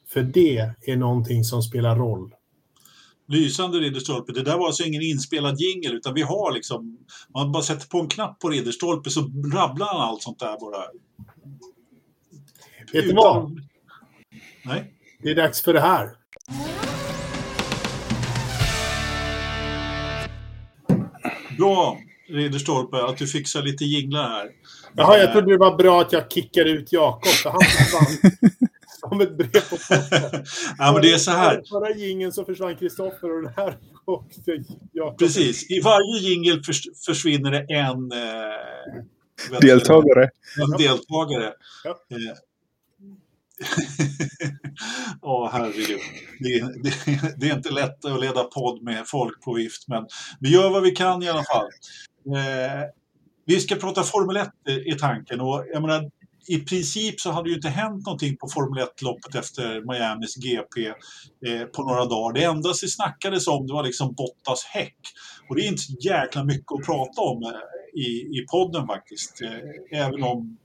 För det är någonting som spelar roll lysande Ridderstolpe. Det där var alltså ingen inspelad jingel utan vi har liksom, man bara sätter på en knapp på Ridderstolpe så rabblar han allt sånt där bara. Vet du vad? Nej. Det är dags för det här. Bra Ridderstolpe att du fixar lite jinglar här. Jaha, jag trodde det var bra att jag kickade ut Jakob för han försvann. Som ett brev på posten. ja, men det är så här. Förra jingeln så försvann Kristoffer och den här åkte jag. Precis. I varje jingel förs försvinner det en eh, deltagare. En deltagare. Ja. Eh, Ja, oh, herregud. Det, det, det, är inte lätt att leda podd med folk på vift, men vi gör vad vi kan i alla fall. Eh, vi ska prata Formel 1 i tanken och jag menar, i princip så hade ju inte hänt någonting på Formel 1-loppet efter Miamis GP eh, på några dagar. Det enda som snackades om det var liksom Bottas häck. Och det är inte så jäkla mycket att prata om eh, i, i podden faktiskt. Eh, även om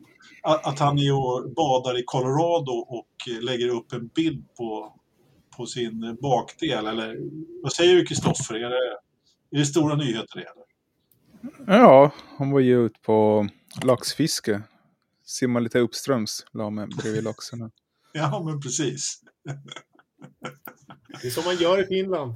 att, att han är och badar i Colorado och eh, lägger upp en bild på, på sin bakdel. Eller vad säger du Kristoffer? Är det, är det stora nyheter det? Eller? Ja, han var ju ute på laxfiske simma lite uppströms, la mig bredvid laxarna. ja, men precis. det är som man gör i Finland.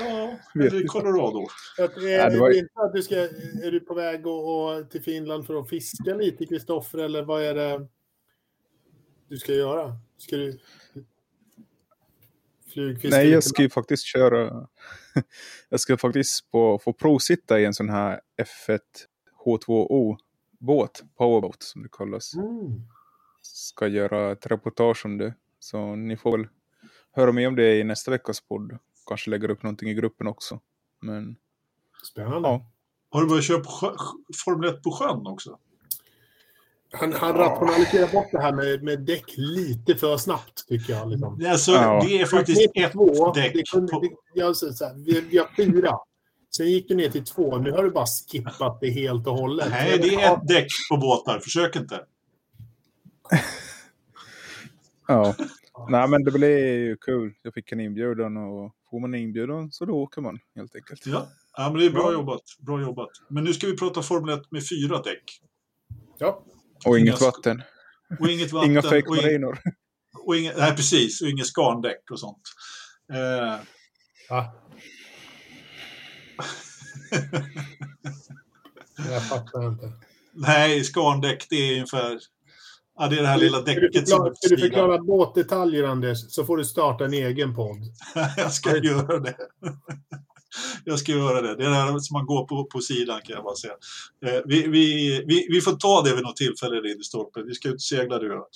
Ja, eller i Colorado. Att, är, ja, var... inte att du ska, är du på väg och, till Finland för att fiska lite, Kristoffer, eller vad är det du ska göra? Ska du flygfiska? Nej, jag ska ju faktiskt köra... jag ska faktiskt på, få provsitta i en sån här F1 H2O båt, powerboat som det kallas. Mm. Ska göra ett reportage om det. Så ni får väl höra mer om det i nästa veckas podd. Kanske lägger upp någonting i gruppen också. Men, Spännande. Ja. Har du börjat köra på Formel 1 på sjön också? Han, han rationaliserar bort det här med, med däck lite för snabbt, tycker jag. Liksom. Alltså, ja. Det är faktiskt ett däck. Det kunde, det, jag, så här, vi, vi har fyra. Sen gick du ner till två. Nu har du bara skippat det helt och hållet. Nej, det är ett däck på båtar. Försök inte. ja. Nej, men det blev ju kul. Jag fick en inbjudan och får man en inbjudan så då åker man helt enkelt. Ja, ja men det är bra jobbat. Bra jobbat. Men nu ska vi prata Formel 1 med fyra däck. Ja. Och inget vatten. Och inget vatten. Inga fake marinor. Och inga, nej, precis. Och inget skarndäck och sånt. Eh, ja. Jag fattar inte. Nej, skarndäck det är ungefär... Ja, det är det här lilla däcket som... Ska du förklara båtdetaljer, Anders, så får du starta en egen podd. jag ska göra det. jag ska göra det. Det är det här som man går på, på sidan kan jag bara säga. Eh, vi, vi, vi, vi får ta det vid något tillfälle, Ridderstolpe. Vi ska ut och segla du och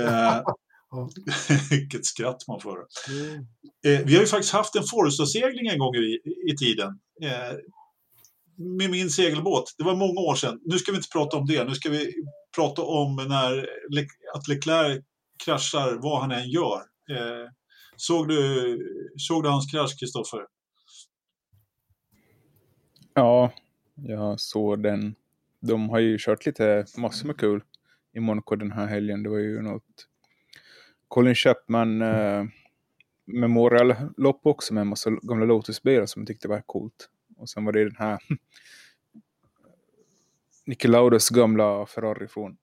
eh, Vilket skratt man får. Mm. Eh, vi har ju faktiskt haft en Forza-segling en gång i, i tiden. Eh, med min segelbåt. Det var många år sedan. Nu ska vi inte prata om det. Nu ska vi prata om när Le att Leclerc kraschar vad han än gör. Eh, såg, du, såg du hans krasch, Kristoffer? Ja, jag såg den. De har ju kört lite massor med kul i Monaco den här helgen. Det var ju något Colin Chapman eh, Memorial-lopp också med en massa gamla Lotus-bilar som jag tyckte var coolt. Och sen var det den här Niki Laudas gamla Ferrari från,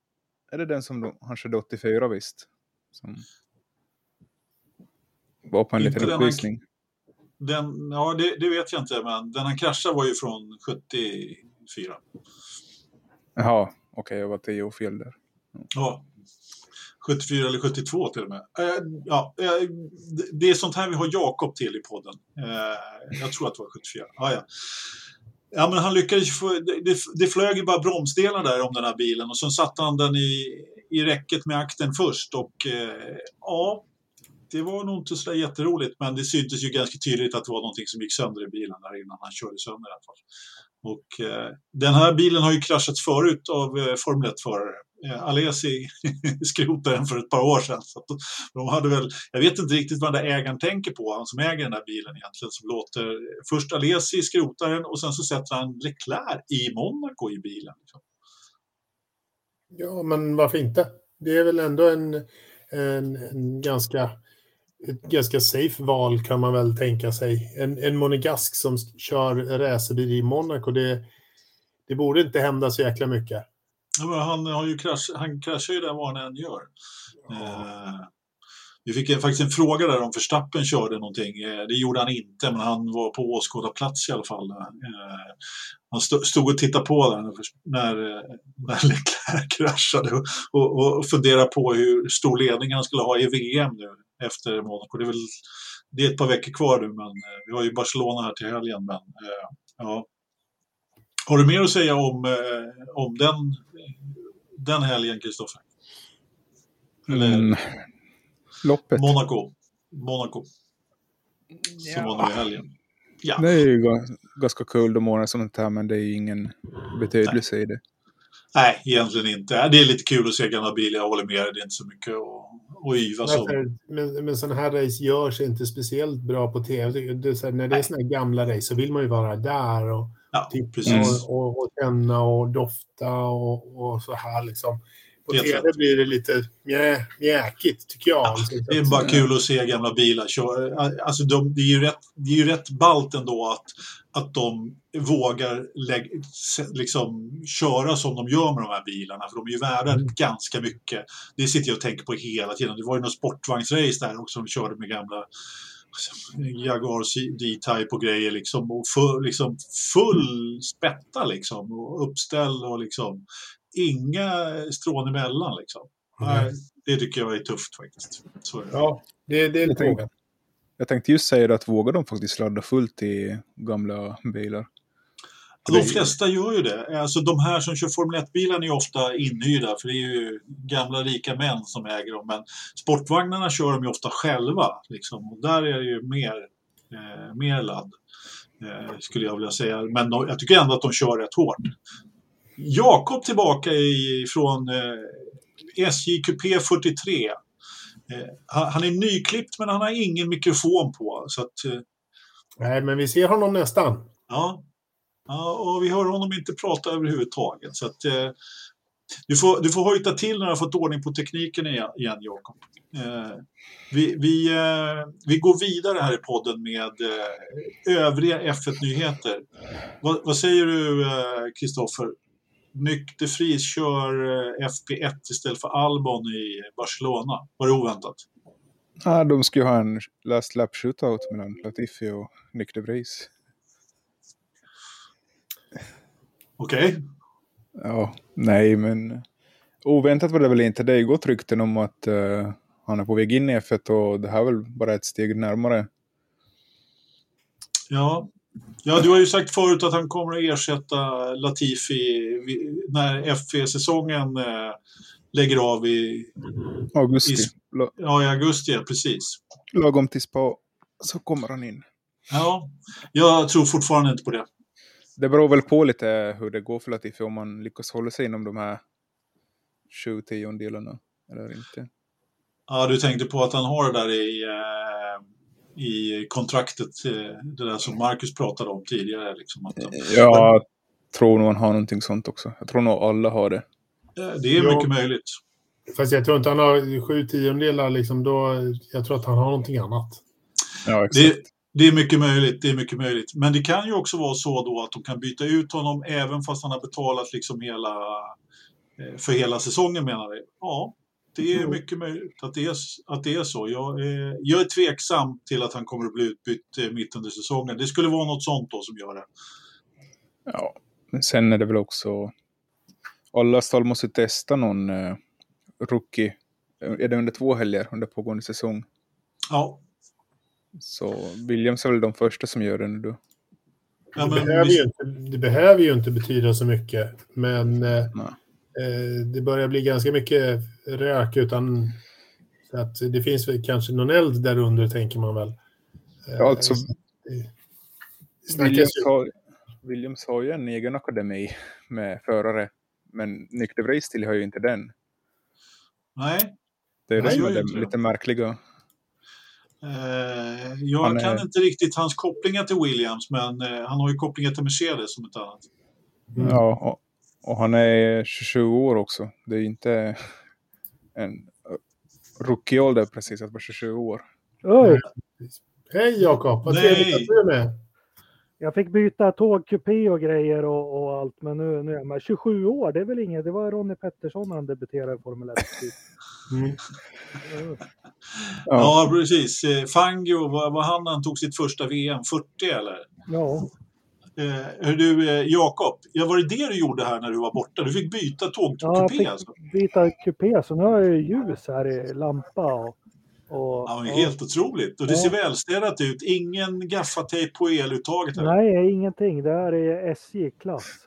är det den som de, han körde 84 visst? Som var på en inte liten uppvisning. Den, ja, det, det, vet jag inte, men den han kraschade var ju från 74. Jaha, okej, okay, jag var tio år fel där. Ja, 74 eller 72 till och med. Eh, ja, eh, det är sånt här vi har Jakob till i podden. Eh, jag tror att det var 74. Ah, ja. Ja, men han lyckades få, det, det flög ju bara bromsdelar där om den här bilen och sen satte han den i, i räcket med akten först och eh, ja, det var nog inte så jätteroligt men det syntes ju ganska tydligt att det var någonting som gick sönder i bilen där innan han körde sönder i alla fall. Och eh, den här bilen har ju kraschats förut av eh, Formel 1-förare Eh, Alesi skrotade den för ett par år sedan. Så de hade väl, jag vet inte riktigt vad den där ägaren tänker på, han som äger den där bilen egentligen, som låter först Alesi skrota den och sen så sätter han Leclerc i Monaco i bilen. Liksom. Ja, men varför inte? Det är väl ändå en, en, en ganska ett ganska safe val kan man väl tänka sig. En, en monegask som kör racerbil i Monaco, det, det borde inte hända så jäkla mycket. Ja, han, har ju krasch, han kraschar ju där vad han än gör. Ja. Eh, vi fick faktiskt en fråga där om Verstappen körde någonting. Eh, det gjorde han inte, men han var på åskådarplats i alla fall. Eh, han stod och tittade på där när, när Leclerc kraschade och, och funderade på hur stor ledning han skulle ha i VM nu efter Monaco. Det är, väl, det är ett par veckor kvar nu, men vi har ju Barcelona här till helgen. Men, ja. Har du mer att säga om, om den den helgen, Kristoffer? Eller mm. Loppet. Monaco. Monaco. Som ja. var nu i helgen. Ja. Det är ju ganska kul de månader sånt här, men det är ju ingen betydelse Nej. i det. Nej, egentligen inte. Det är lite kul att se gamla bilar, jag håller med Det är inte så mycket att, att yvas om. Men, men sådana här race görs inte speciellt bra på tv. Det, så här, när det är sådana här gamla race så vill man ju vara där och ja, titta och, och, och känna och dofta och, och så här liksom. På tv blir det lite mjä, mjäkigt, tycker jag. Ja, det är bara kul att se gamla bilar köra. Alltså de, det, är ju rätt, det är ju rätt ballt ändå att, att de vågar lägga, liksom, köra som de gör med de här bilarna. För de är ju värda mm. ganska mycket. Det sitter jag och tänker på hela tiden. Det var ju någon sportvagnsrace där också. De körde med gamla Jaguar D-Type och grejer liksom. Och full, liksom full spetta liksom. Och uppställ och liksom inga strån emellan liksom. Mm. Det tycker jag är tufft faktiskt. Så är det. Ja, det, det är lite frågan. Jag tänkte just säga att vågar de faktiskt ladda fullt i gamla bilar? De flesta gör ju det. Alltså de här som kör Formel 1-bilar är ju ofta inhyrda för det är ju gamla rika män som äger dem. Men sportvagnarna kör de ju ofta själva. Liksom. Och där är det ju mer, eh, mer ladd, eh, skulle jag vilja säga. Men de, jag tycker ändå att de kör rätt hårt. Jakob tillbaka i, från eh, SJ Coupé 43. Eh, han är nyklippt men han har ingen mikrofon på. Så att, eh, Nej, men vi ser honom nästan. Ja ja, och vi hör honom inte prata överhuvudtaget. Så att, eh, du, får, du får hojta till när du har fått ordning på tekniken igen, Jakob. Eh, vi, vi, eh, vi går vidare här i podden med eh, övriga F1-nyheter. Vad, vad, säger du, eh, Kristoffer? Nykterfris kör eh, FP1 istället för Albon i Barcelona. Var det oväntat? Ja, de ska ju ha en last lap shootout mellan Latifi och Nykterfris. Okej. Okay. Ja, nej men oväntat var det väl inte. Det är gått rykten om att uh, han är på väg in i F1 och det här är väl bara ett steg närmare. Ja, Ja, du har ju sagt förut att han kommer att ersätta Latifi när F1-säsongen eh, lägger av i augusti. I, ja, i augusti, precis. Lagom till spa så kommer han in. Ja, jag tror fortfarande inte på det. Det beror väl på lite hur det går för Latifi om man lyckas hålla sig inom de här sju tiondelarna eller inte. Ja, du tänkte på att han har det där i eh, i kontraktet, eh, det där som Marcus pratade om tidigare. Liksom, att de, jag tror nog han har någonting sånt också. Jag tror nog alla har det. Det är mycket jo. möjligt. Fast jag tror inte han har sju tiondelar, liksom, då, jag tror att han har någonting annat. Ja, exakt. Det, det, är mycket möjligt, det är mycket möjligt. Men det kan ju också vara så då att de kan byta ut honom även fast han har betalat liksom hela, eh, för hela säsongen menar vi. Ja, det är mycket möjligt att det är, att det är så. Jag är, jag är tveksam till att han kommer att bli utbytt eh, mitt under säsongen. Det skulle vara något sånt då som gör det. Ja, men sen är det väl också... Alla stall måste testa någon eh, rookie. Är det under två helger under pågående säsong? Ja. Så Williams är väl de första som gör det nu då? Ja, det, behöver vi... inte, det, behöver ju inte betyda så mycket, men eh, eh, det börjar bli ganska mycket rök utan så att det finns väl kanske någon eld där under tänker man väl. Ja, alltså, Williams, har, Williams har ju en egen akademi med förare, men Nykter Race tillhör ju inte den. Nej. Det är det som är det lite märkliga. Eh, jag han kan är... inte riktigt hans kopplingar till Williams, men eh, han har ju kopplingar till Mercedes som ett annat. Mm. Ja, och, och, han är 27 år också. Det är inte en rookieålder precis, att vara 27 år. Oj! Hej Jakob, vad trevligt att du är med. Jag fick byta tågkupé och grejer och, och, allt, men nu, nu är jag med. 27 år, det är väl inget. Det var Ronnie Pettersson när han debuterade i Formel 1. Mm. Ja. ja, precis. Eh, Fangio, vad var han han tog sitt första VM? 40 eller? Ja. Eh, du, eh, Jakob, ja, var det det du gjorde här när du var borta? Du fick byta tågkupé? Ja, jag fick alltså. byta kupé, så nu har jag ljus här i lampa. Och, och, ja, helt och, otroligt. Och det ja. ser välstädat ut. Ingen gaffatejp på eluttaget? Här. Nej, ingenting. Det här är SJ-klass.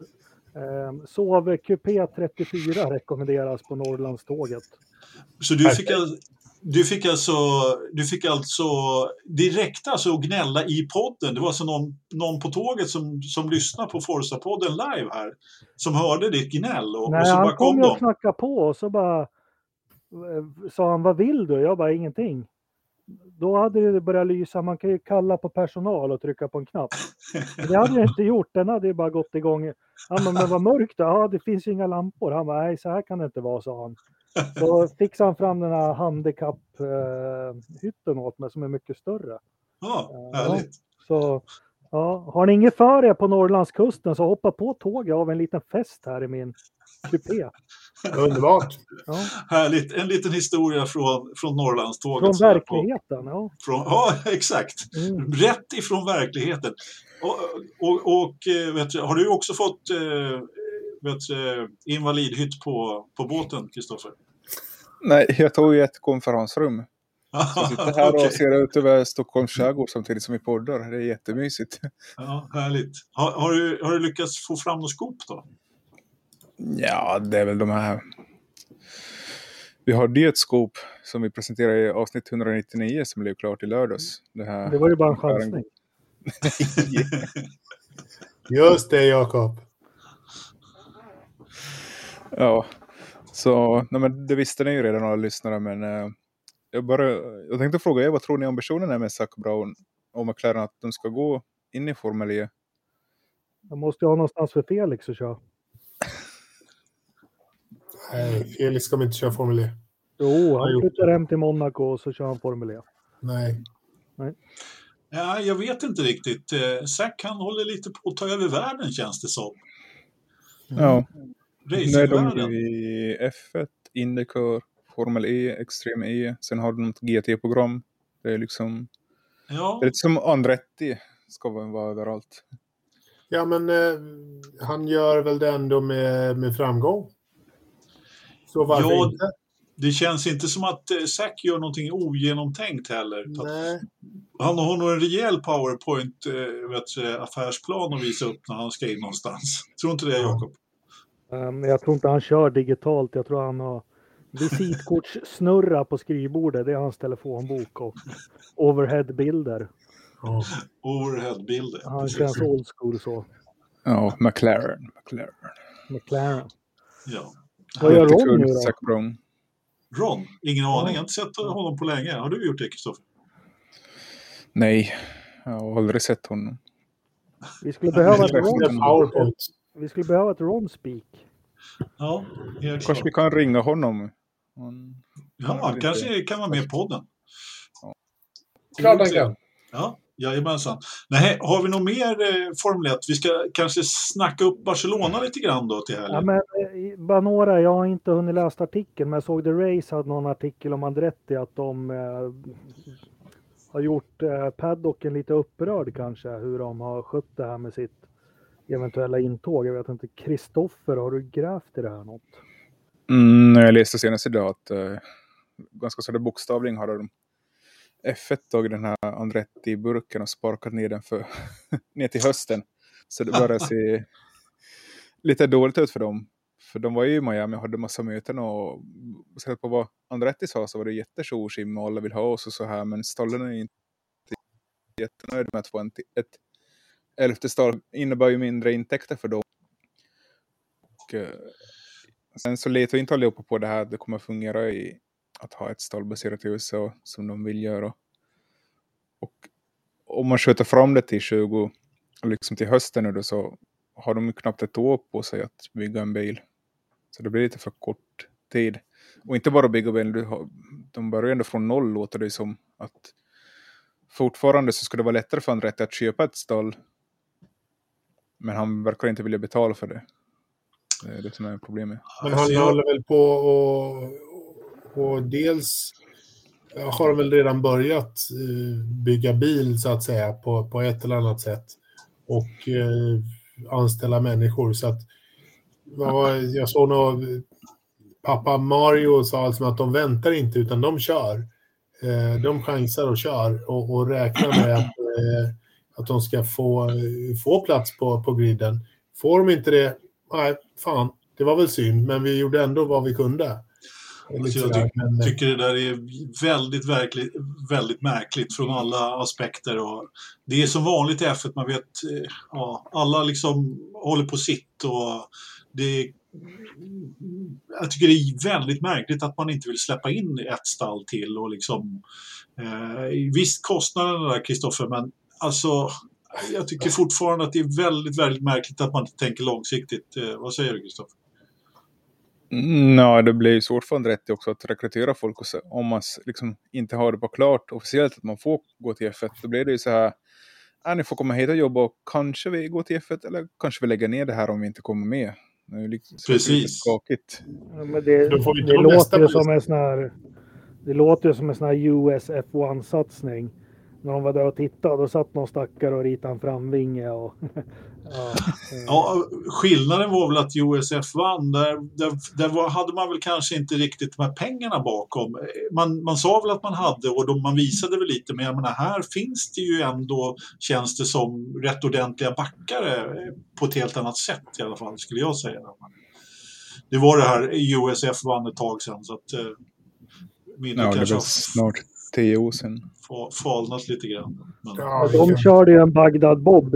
Eh, sov kupé 34 rekommenderas på Norrlandståget. Så du fick, du fick alltså, du fick alltså direkt alltså gnälla i podden. Det var alltså någon, någon på tåget som, som lyssnade på Forza-podden live här. Som hörde ditt gnäll. Och, Nej, och så han bara kom kom ju och de. knackade på och så bara eh, sa han vad vill du? Jag bara ingenting. Då hade det börjat lysa. Man kan ju kalla på personal och trycka på en knapp. Det hade jag inte gjort. Den hade ju bara gått igång. Han bara, men vad mörkt då? Ja, det finns ju inga lampor. Han bara, nej så här kan det inte vara, sa han. Så fixade han fram den här handikapphytten åt mig som är mycket större. Ja, härligt. Så ja, har ni inget för er på Norrlandskusten så hoppa på tåget av en liten fest här i min kupé. Underbart. Ja, Härligt. En liten historia från, från Norrlandståget. från här på- verkligheten. Ja. Från, ja, exakt. Mm. Rätt ifrån verkligheten. Och, och, och eh, vet du, har du också fått eh, vet du, invalidhytt på, på båten, Kristoffer? Nej, jag tog ju ett konferensrum. Så jag sitter här Okej. och ser ut över Stockholms skärgård samtidigt som vi poddar. Det är jättemysigt. Ja, härligt. Har, har, du, har du lyckats få fram något skop då? Ja, det är väl de här... Vi har det ett skop som vi presenterade i avsnitt 199 som blev klart i lördags. Det, här... Det var ju bara en chansning. Just det, Jakob. Ja, så nej, men det visste ni ju redan alla lyssnare, men eh, jag, bara, jag tänkte fråga er, vad tror ni ambitionen är med Zac Brown och McLaren att de ska gå in i Formel E? Jag måste ju ha någonstans för Felix att köra. Nej, Felix ska inte köra Formel E. Jo, han flyttar hem till Monaco och så kör han Formel E. Nej. Ja, jag vet inte riktigt. Eh, Zac han håller lite på att ta över världen känns det som. Ja, nu är de ju i F1, Indycar, Formel E, Extreme E, sen har de något GT-program. Det är liksom, Ja, det är lite som Andretti ska vara överallt. Ja, men eh, han gör väl det ändå med, med framgång. Så varför Ja, inte? det känns inte som att eh, Zac gör någonting ogenomtänkt heller. Nej. Han har nog en rejäl powerpoint eh, att visa upp när han ska in någonstans. Tror inte det, Jakob? Um, jag tror inte han kör digitalt. Jag tror han har visitkortssnurra på skrivbordet. Det är hans telefonbok och overheadbilder. Ja. Overheadbilder. Han precis. känns old school så. Ja, McLaren. McLaren. McLaren. Ja. Vad gör Ron nu då? Ron? Ingen aning. Jag har inte sett honom på länge. Har du gjort det, Kristoffer? Nej, jag har aldrig sett honom. Vi skulle behöva är Ron. Vi skulle behöva ett Ron speak. Ja, helt Kanske vi kan ringa honom. Han- Ja, han kanske kan vara med i podden. Klart han kan. Ja, jajamensan. Nej, har vi något mer eh, Formel 1? Vi ska kanske snacka upp Barcelona lite grann då till Ja, helgen. men, eh, bara några, jag har inte hunnit läsa artikeln, men jag såg The Race hade någon artikel om Andretti att de eh, har gjort eh, paddocken lite upprörd kanske, hur de har skött det här med sitt eventuella intåg. Jag vet inte, Kristoffer, har du grävt i det här något? Mm, jag läste senast idag att eh, ganska sådär bokstavligen hade de F1 tagit den här Andretti-burken och sparkat ner den för, ner till hösten. Så det börjar se lite dåligt ut för dem. För de var ju i Miami och hade massa möten och baserat på vad Andretti sa så var det jättestor och alla vill ha oss och så här. Men stallen är inte jättenöjd med att få en, ett elfte stall. innebär ju mindre intäkter för dem. Och, eh, Sen så letar inte allihopa på det här att det kommer fungera i att ha ett stallbaserat hus USA som de vill göra. Och om man skjuter fram det till 20, liksom till hösten nu då så har de ju knappt ett år på sig att bygga en bil. Så det blir lite för kort tid. Och inte bara bygga bilen, de börjar ändå från noll låter det som. att Fortfarande så skulle det vara lättare för Andretti att köpa ett stall. Men han verkar inte vilja betala för det. Det är det som är problemet. Men Alltså, han jag- håller väl på och, och dels har de väl redan börjat eh, bygga bil så att säga på, på ett eller annat sätt. Och eh, anställa människor. Så att, ja, jag såg nog pappa Mario sa alltså att de väntar inte utan de kör. Eh, de chansar och kör och, och räknar med att, eh, att de ska få, få plats på, på griden. Får de inte det, nej, fan, det var väl synd, men vi gjorde ändå vad vi kunde. Alltså jag ty men... tycker det där är väldigt, verkligt, väldigt märkligt från alla aspekter. Och det är som vanligt i F1, man vet, eh, ja, alla liksom håller på sitt och det jag tycker det är väldigt märkligt att man inte vill släppa in ett stall till och liksom eh, visst kostnaderna där Kristoffer men alltså jag tycker fortfarande att det är väldigt, väldigt märkligt att man inte tänker långsiktigt. Eh, vad säger du Kristoffer? Mm, ja, det blir svårt för en rätt också att rekrytera folk och så, om man liksom inte har det på klart officiellt att man får gå till F1. Då blir det ju så här, äh, ni får komma hit och jobba och kanske vi går till F1 eller kanske vi lägger ner det här om vi inte kommer med. Det är liksom, Precis. skakigt. Ja, men det, det låter ju som en sån här, det låter som en sån här US F1-satsning när de var där och tittade, då satt någon stackare och ritade en framvinge. Och, ja, ja, skillnaden var väl att USF vann. Där, där, där var, hade man väl kanske inte riktigt de här pengarna bakom. Man, man sa väl att man hade och de, man visade väl lite, men jag menar, här finns det ju ändå, känns det som, rätt ordentliga backare på ett helt annat sätt i alla fall, skulle jag säga. Det var det här USF vann ett tag sedan, så att eh, ja, kanske... snart tio år sedan. Falnat lite grann. Men... Ja, de körde ju en Bagdad Bob.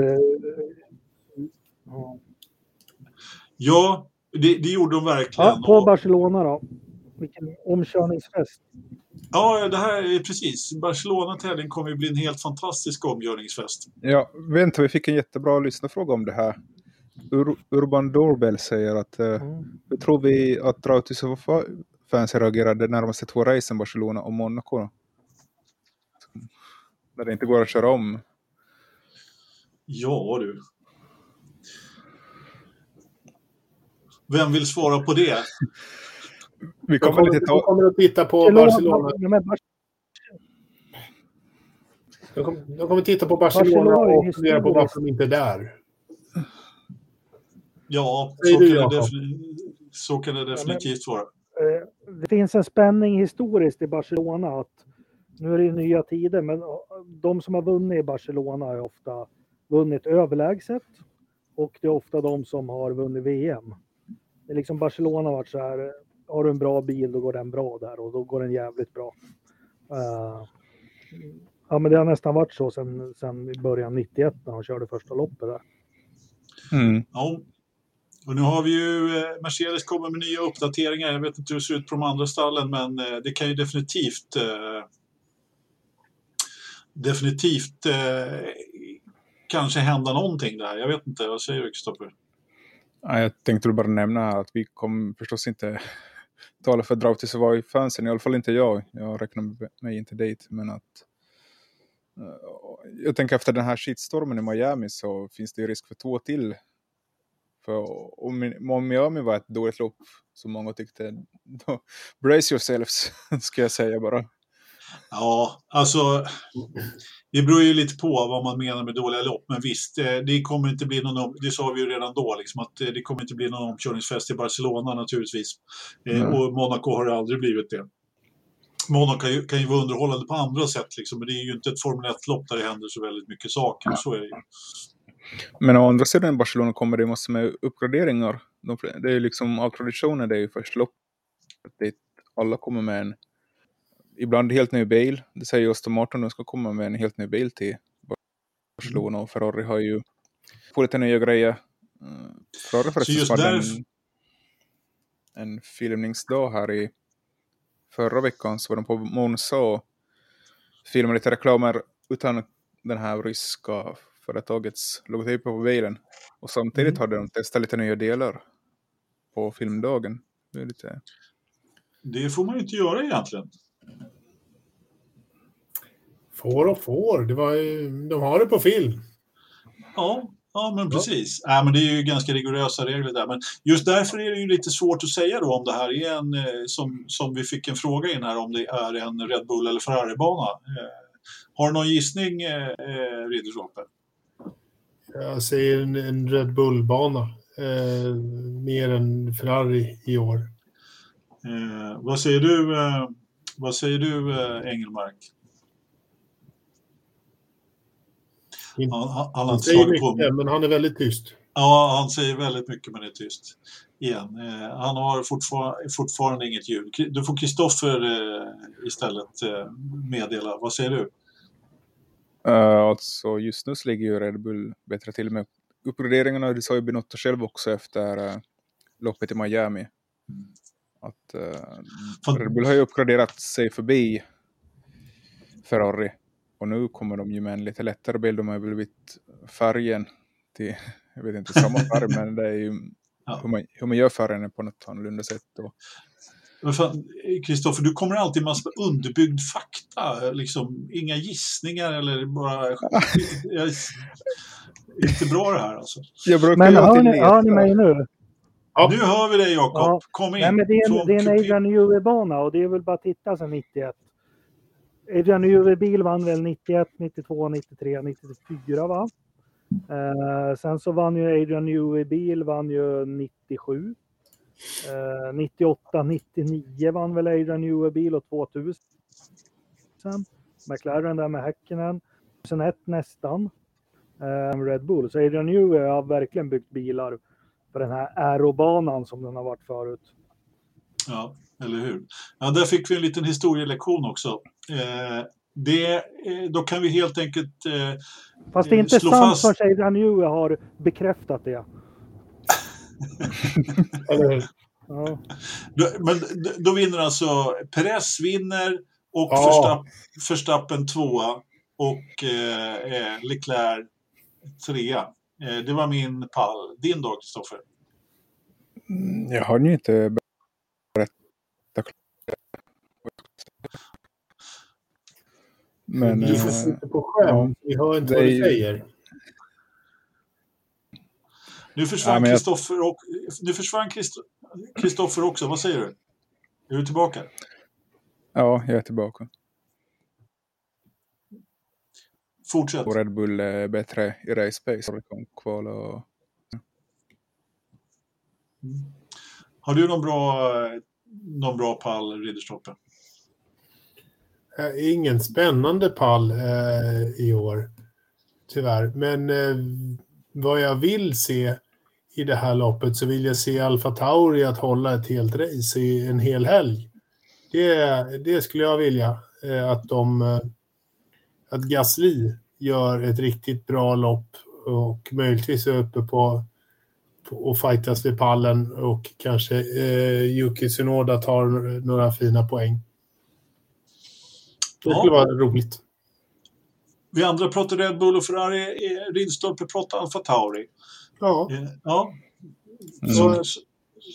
Ja, det, det gjorde de verkligen. Ja, på Barcelona då. Vilken omkörningsfest. Ja, det här är precis. Barcelona-tävling kommer ju bli en helt fantastisk omgörningsfest. Ja, vänta, vi fick en jättebra lyssnarfråga om det här. Ur Urban Doorbell säger att uh, mm. tror vi att Drautis fans reagerade närmaste två racen Barcelona och Monaco? När det inte går att köra om. Ja du. Vem vill svara på det? Vi kommer, lite ta... kommer att titta på Barcelona. De kommer, de kommer titta på Barcelona och fundera på varför de inte är där. Ja, så kan, det så kan det definitivt vara. Eh, det finns en spänning historiskt i Barcelona att nu är det ju nya tider, men de som har vunnit i Barcelona har ofta vunnit överlägset och det är ofta de som har vunnit VM. Det är liksom Barcelona har varit så här, har du en bra bil då går den bra där och då går den jävligt bra. Uh, ja men det har nästan varit så sedan, sedan början 91 när de körde första loppet där. Mm. Ja. Och nu har vi ju, eh, Mercedes kommer med nya uppdateringar. Jag vet inte hur det ser ut på de andra stallen men eh, det kan ju definitivt definitivt eh, kanske hända någonting där. Jag vet inte, vad säger du Kristoffer? Ja, jag tänkte bara nämna att vi kommer förstås inte tala för Draught till i fansen, i alla fall inte jag. Jag räknar mig inte dit, men att eh, jag tänker efter den här shitstormen i Miami så finns det ju risk för två till. För om, om Miami var ett dåligt lopp som många tyckte, då, brace yourselves, ska jag säga bara. Ja, alltså det beror ju lite på vad man menar med dåliga lopp. Men visst, eh, det kommer inte bli någon, det sa vi ju redan då, liksom, att eh, det kommer inte bli någon omkörningsfest i Barcelona naturligtvis. Mm. Och Monaco har det aldrig blivit det. Monaco kan ju, kan ju vara underhållande på andra sätt, liksom, men det är ju inte ett Formel 1-lopp där det händer så väldigt mycket saker. Så är det ju. Men å andra sidan i Barcelona kommer det massor med uppgraderingar. det är ju liksom av traditionen, det är ju först lopp dit alla kommer med en ibland helt ny bil. Det säger Martin att de ska komma med en helt ny bil till Barcelona och Ferrari har ju på lite nya grejer. Eh, Ferrari förresten hade en, en filmningsdag här i förra veckan så var de på Monza och filmade lite reklamer utan den här ryska företagets logotyp på bilen. Och samtidigt mm. hade de testat lite nya delar på filmdagen. Det, är lite... det får man ju inte göra egentligen. Får och får, det var, de har det på film. Ja, ja men precis. Ja. Äh, men det är ju ganska rigorösa regler där. Men just därför är det ju lite svårt att säga då om det här är en, eh, som, som vi fick en fråga in här, om det är en Red Bull eller Ferrari-bana. Eh, har du någon gissning, eh, eh Ridderstolpe? Jag säger en, en Red Bull-bana. Eh, mer än Ferrari i år. Vad säger du, vad säger du Engelmark? Han, han, han säger mycket, på... men han är väldigt tyst. Ja, han säger väldigt mycket men är tyst. Igen. Eh, han har fortfar fortfarande inget ljud. Du får Kristoffer eh, istället eh, meddela. Vad säger du? Uh, alltså just nu ligger ju Red Bull bättre till med uppgraderingarna. Det sa ju Binotto själv också efter uh, loppet i Miami. Mm. Att uh, Red Bull har ju uppgraderat sig förbi Ferrari. Och nu kommer de ju med en lite lättare bil. De har ju blivit färgen till, jag vet inte, samma färg, men det är ju ja. hur, man, hur man gör färgen på något annorlunda sätt. Kristoffer, du kommer alltid med massa underbyggd fakta, liksom inga gissningar eller bara... inte bra det här alltså. Men hör ni, hör ni mig nu? Ja. Nu hör vi dig Jakob, ja. kom in. Nej, men det är en, det är en Adrian Newey-bana och det är väl bara att titta sedan 91. Adrian Newey-bil vann väl 91, 92, 93, 94 va? Eh, sen så vann ju Adrian Newey-bil vann ju 97. 98, 99 vann väl Adrian Newey-bil och 2000. McLaren där med Häkkinen. 2001 nästan. Eh, Red Bull. Så Adrian Newey har verkligen byggt bilar på den här aerobanan som den har varit förut. Ja, eller hur. Ja, där fick vi en liten historielektion också. Eh, det, eh, då kan vi helt enkelt eh, Fast det är inte sant fast... för sig Adrian Newey har bekräftat det. Ja. Men då vinner alltså Perez vinner och ja. Verstappen tvåa och eh, Leclerc trea. Eh, det var min pall. Din då, Kristoffer? Mm, jag har ju inte berättat. Men, du får eh, sitta på skärm. Ja, Vi hör inte vad du säger. Nu försvann Kristoffer ja, jag... nu försvann Kristoffer också. Vad säger du? Är du tillbaka? Ja, jag är tillbaka. Fortsätt. Och Red Bull är bättre i race. Kval och... Mm. Har du någon bra, någon bra pall, Ridderstolpe? Eh, ingen spännande pall eh, i år, tyvärr. Men eh, vad jag vill se i det här loppet så vill jag se Alfa Tauri att hålla ett helt race i en hel helg. Det, det skulle jag vilja. Eh, att de... Eh, att Gasly gör ett riktigt bra lopp och möjligtvis är uppe på, på och fightas vid pallen och kanske eh, Yuki Tsunoda tar några fina poäng. Det skulle ja. vara roligt. Vi andra pratar Red Bull och Ferrari, Ridstolpe pratar Alfa Tauri. Ja. Eh, ja. Mm. Så,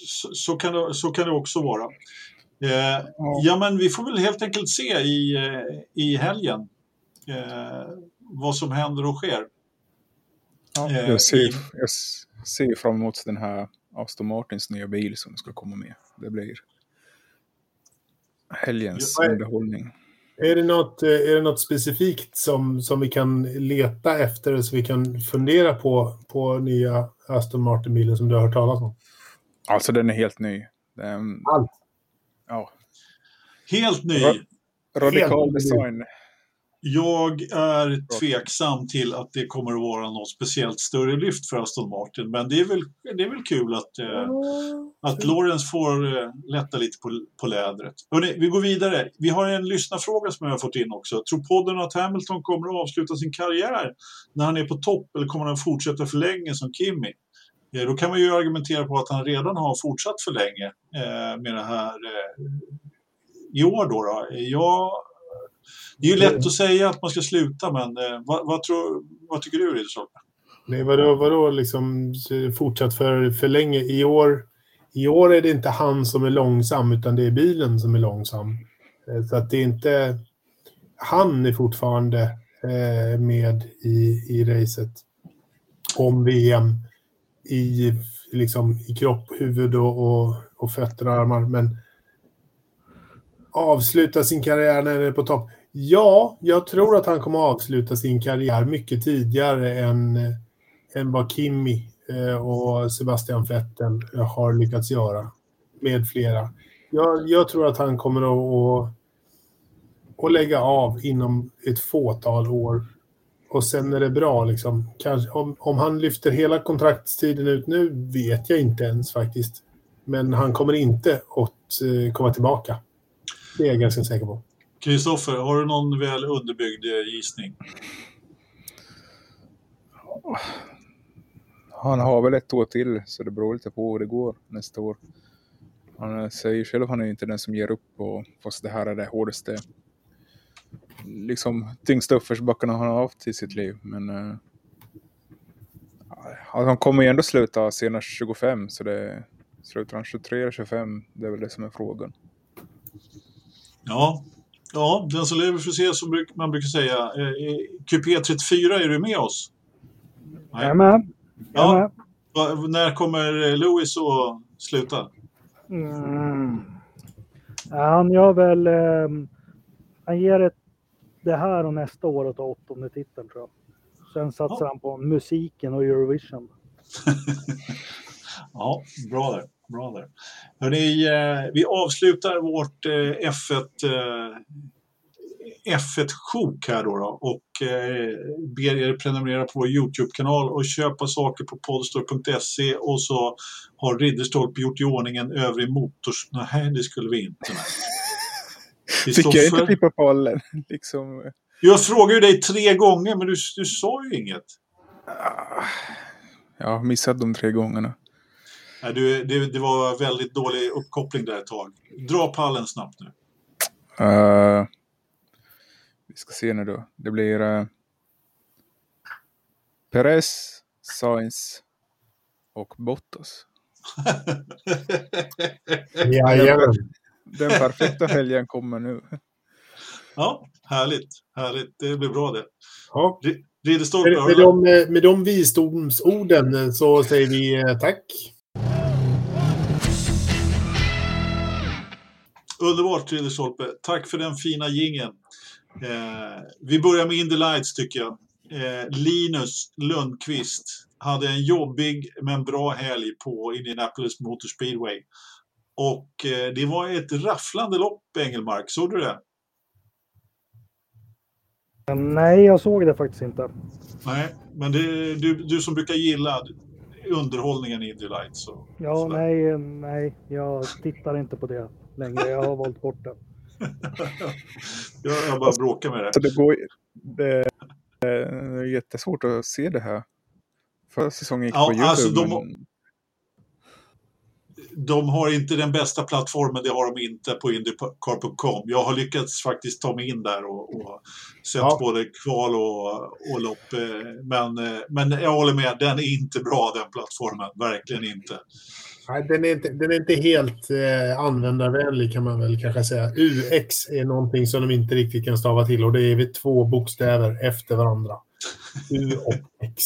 så, så, kan det, så kan det också vara. Eh, ja. men vi får väl helt enkelt se i, eh, i helgen eh, vad som händer och sker. Ja. Eh, jag, ser, jag ser fram emot den här Aston Martins nya bil som ska komma med. Det blir helgens ja, underhållning. Är det något, eh, är det något specifikt som, som vi kan leta efter så vi kan fundera på, på nya Aston Martin-bilen som du har hört talas om? Alltså den är helt ny. Den, Allt? Ja. Helt ny? radikal helt design. Ny. Jag är tveksam till att det kommer att vara något speciellt större lyft för Aston Martin. Men det är väl, det är väl kul att, eh, att Lawrence får eh, lätta lite på, på lädret. Hörrni, vi går vidare. Vi har en lyssnarfråga som jag har fått in också. Tror podden att Hamilton kommer att avsluta sin karriär när han är på topp eller kommer han att fortsätta för länge som Kimi? Eh, då kan man ju argumentera på att han redan har fortsatt för länge eh, med det här eh, i år. Då, då. Jag det är ju lätt att säga att man ska sluta, men eh, vad, vad, tror, vad tycker du, Ridderstolpe? Nej, vadå, vadå liksom fortsatt för, för länge? I år, I år är det inte han som är långsam, utan det är bilen som är långsam. Eh, så att det är inte... Han är fortfarande eh, med i, i racet om VM i, liksom, i kropp, huvud och, och, och fötter och armar. Men avsluta sin karriär när den är på topp. Ja, jag tror att han kommer att avsluta sin karriär mycket tidigare än, än vad Kimi eh, och Sebastian Vettel eh, har lyckats göra med flera. Jag, jag tror att han kommer att, att, att lägga av inom ett fåtal år. och sen är det bra. Liksom. Kanske, om, om han lyfter hela kontraktstiden ut nu vet jag inte ens faktiskt. Men han kommer inte att eh, komma tillbaka. Det är jag ganska säker på. Kristoffer, har du någon väl underbyggd eh, gissning? Han har väl ett år till, så det beror lite på hur det går nästa år. Han säger själv att han är inte den som ger upp, och, fast det här är det hårdaste, liksom tyngsta uppförsbackarna han har haft i sitt liv. Men uh, han kommer ju ändå sluta senast 25, så det slutar han 23 eller 25, det är väl det som är frågan. Ja, ja den som lever får se som man brukar säga. QP34, är du med oss? Jag är med. Ja. När kommer Lewis att sluta? Mm. Han gör väl... Eh, han ger ett, det här och nästa år åt åttonde titeln tror jag. Sen satsar ja. han på musiken och Eurovision. ja, bra där. Där. Hörrni, eh, vi avslutar vårt eh, F1 eh, F1-sjok här då, då och eh, ber er prenumerera på vår YouTube-kanal och köpa saker på podstore.se och så har Ridderstolpe gjort i ordning en övrig motors... Nej, det skulle vi inte. Fick jag inte klippa pollen? Liksom... Jag frågade ju dig tre gånger men du, du sa ju inget. Jag har missat de tre gångerna. Nej, du, det, det var väldigt dålig uppkoppling där ett tag. Dra pallen snabbt nu. Uh, vi ska se nu då. Det blir uh, Perez, Sainz och Bottas. Jajamän. Den perfekta helgen kommer nu. Ja, härligt. Härligt. Det blir bra det. Ja. Ridderstolpe, med, med, de, med de visdomsorden så säger vi eh, tack. Underbart Ridderstolpe. Tack för den fina gingen. Eh, vi börjar med Indy Lights tycker jag. Eh, Linus Lundqvist hade en jobbig men bra helg på Indianapolis Motor Speedway. Och eh, det var ett rafflande lopp, Engelmark. Såg du det? Nej, jag såg det faktiskt inte. Nej, men det, du, du som brukar gilla underhållningen i Indy Lights. Så, ja, sådär. nej, nej, jag tittar inte på det längre. Jag har valt bort det. jag, jag bara bråkar med det. Så det, går, det, det är jättesvårt att se det här. Förra säsongen gick ja, på YouTube. Alltså de, men... de har inte den bästa plattformen, det har de inte på Indycar.com. Jag har lyckats faktiskt ta mig in där och, och sett ja. både kval och, och lopp. Eh, men, eh, men jag håller med, den är inte bra den plattformen, verkligen inte. Nej, den, är inte, den är inte helt eh, användarvänlig kan man väl kanske säga. UX är någonting som de inte riktigt kan stava till och det är vid två bokstäver efter varandra. U och X.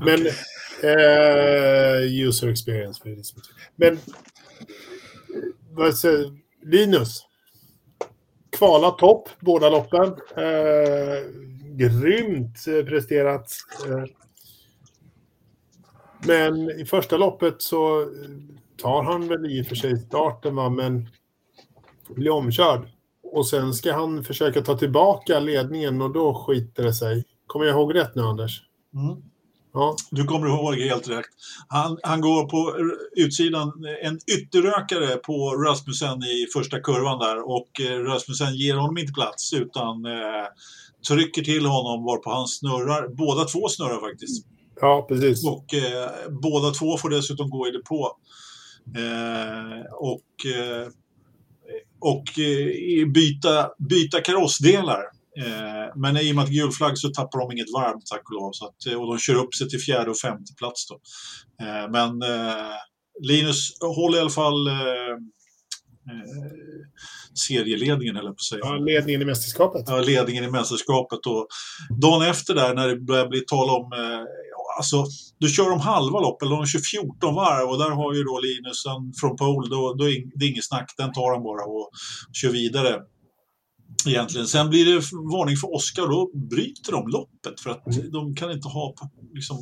Men eh, user experience. Men säger, Linus. Kvala topp båda loppen. Eh, grymt eh, presterat. Eh, men i första loppet så tar han väl i och för sig starten, va? men blir omkörd. Och sen ska han försöka ta tillbaka ledningen och då skiter det sig. Kommer jag ihåg rätt nu, Anders? Mm. Ja. Du kommer ihåg helt rätt. Han, han går på utsidan, en ytterrökare på Rasmussen i första kurvan där och eh, Rasmussen ger honom inte plats utan eh, trycker till honom varpå han snurrar. Båda två snurrar faktiskt. Ja, precis. Och eh, båda två får dessutom gå i depå. Eh, och eh, och eh, byta, byta karossdelar. Men i och med att gul flagg så tappar de inget varv tack och lov. Så att, och de kör upp sig till fjärde och femte plats då. men Linus håller i alla fall serieledningen, eller på att säga. Ja, ledningen i mästerskapet. Ja, ledningen i mästerskapet. Och dagen efter där, när det börjar bli tal om alltså, då kör de halva lopp, eller de kör 14 varv och där har ju då Linus från pole, då, då är det inget snack, den tar han bara och kör vidare. Egentligen. Sen blir det varning för Oskar och då bryter de loppet för att mm. de kan inte ha liksom,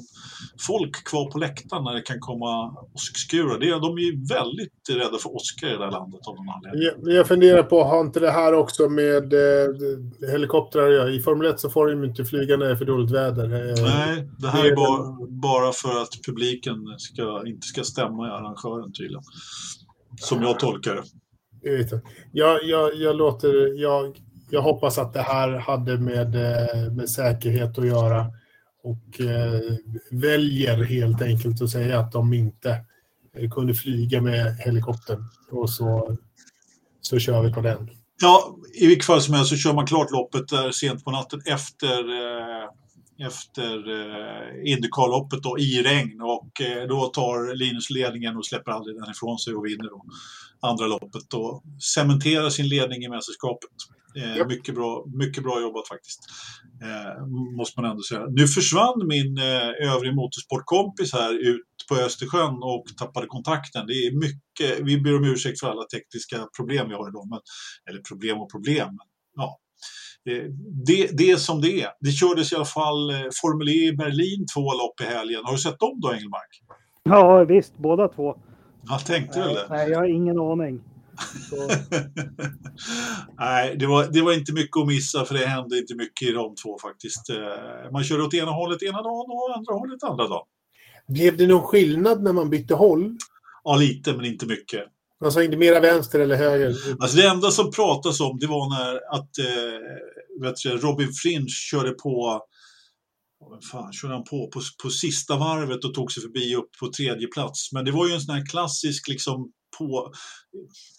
folk kvar på läktaren när det kan komma åskskurar. de är ju väldigt rädda för Oskar i det här landet av någon anledning. Jag, jag funderar på, har inte det här också med eh, helikoptrar ja, I Formel 1 så får de inte flyga när det är för dåligt väder. Eh, Nej, det här är bara, bara för att publiken ska, inte ska stämma i arrangören tydligen. Som jag tolkar det. Jag, jag, jag, låter, jag, jag hoppas att det här hade med, eh, med säkerhet att göra och eh, väljer helt enkelt att säga att de inte eh, kunde flyga med helikoptern och så, så kör vi på den. Ja, i vilket fall som helst så kör man klart loppet där sent på natten efter eh, efter eh, Indycar-loppet i regn och eh, då tar Linus ledningen och släpper aldrig den ifrån sig och vinner då andra loppet och cementerar sin ledning i mästerskapet. Eh, mycket, bra, mycket bra jobbat faktiskt. Eh, måste man ändå säga. Nu försvann min eh, övrig motorsportkompis här ut på Östersjön och tappade kontakten. Det är mycket, vi ber om ursäkt för alla tekniska problem vi har idag. Men, eller problem och problem. ja, det, det är som det är. Det kördes i alla fall eh, Formel E i Berlin två lopp i helgen. Har du sett dem då, Engelmark? Ja, visst. Båda två. Jag tänkte väl det. Nej, jag har ingen aning. Nej, det var, det var inte mycket att missa för det hände inte mycket i de två faktiskt. Eh, man körde åt ena hållet ena dagen och andra hållet andra dagen. Blev det någon skillnad när man bytte håll? Ja, lite, men inte mycket. Alltså inte mera vänster eller höger? Alltså det enda som pratas om det var när att eh, vet du, Robin Fringe körde på vad fan körde han på, på på sista varvet och tog sig förbi upp på tredje plats. Men det var ju en sån här klassisk liksom på,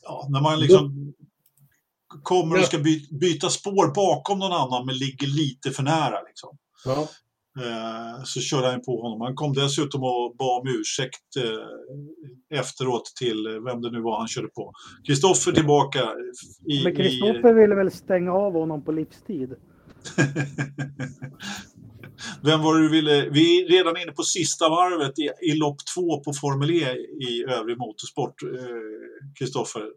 ja, när man liksom kommer och ska by, byta spår bakom någon annan men ligger lite för nära. Liksom. Ja. Eh, så körde han på honom. Han kom dessutom och bad om ursäkt eh, efteråt till vem det nu var han körde på. Kristoffer tillbaka. I, Men Kristoffer ville väl stänga av honom på livstid? Vem var det du ville? Vi är redan inne på sista varvet i, i lopp två på Formel E i övrig motorsport, Kristoffer. Eh,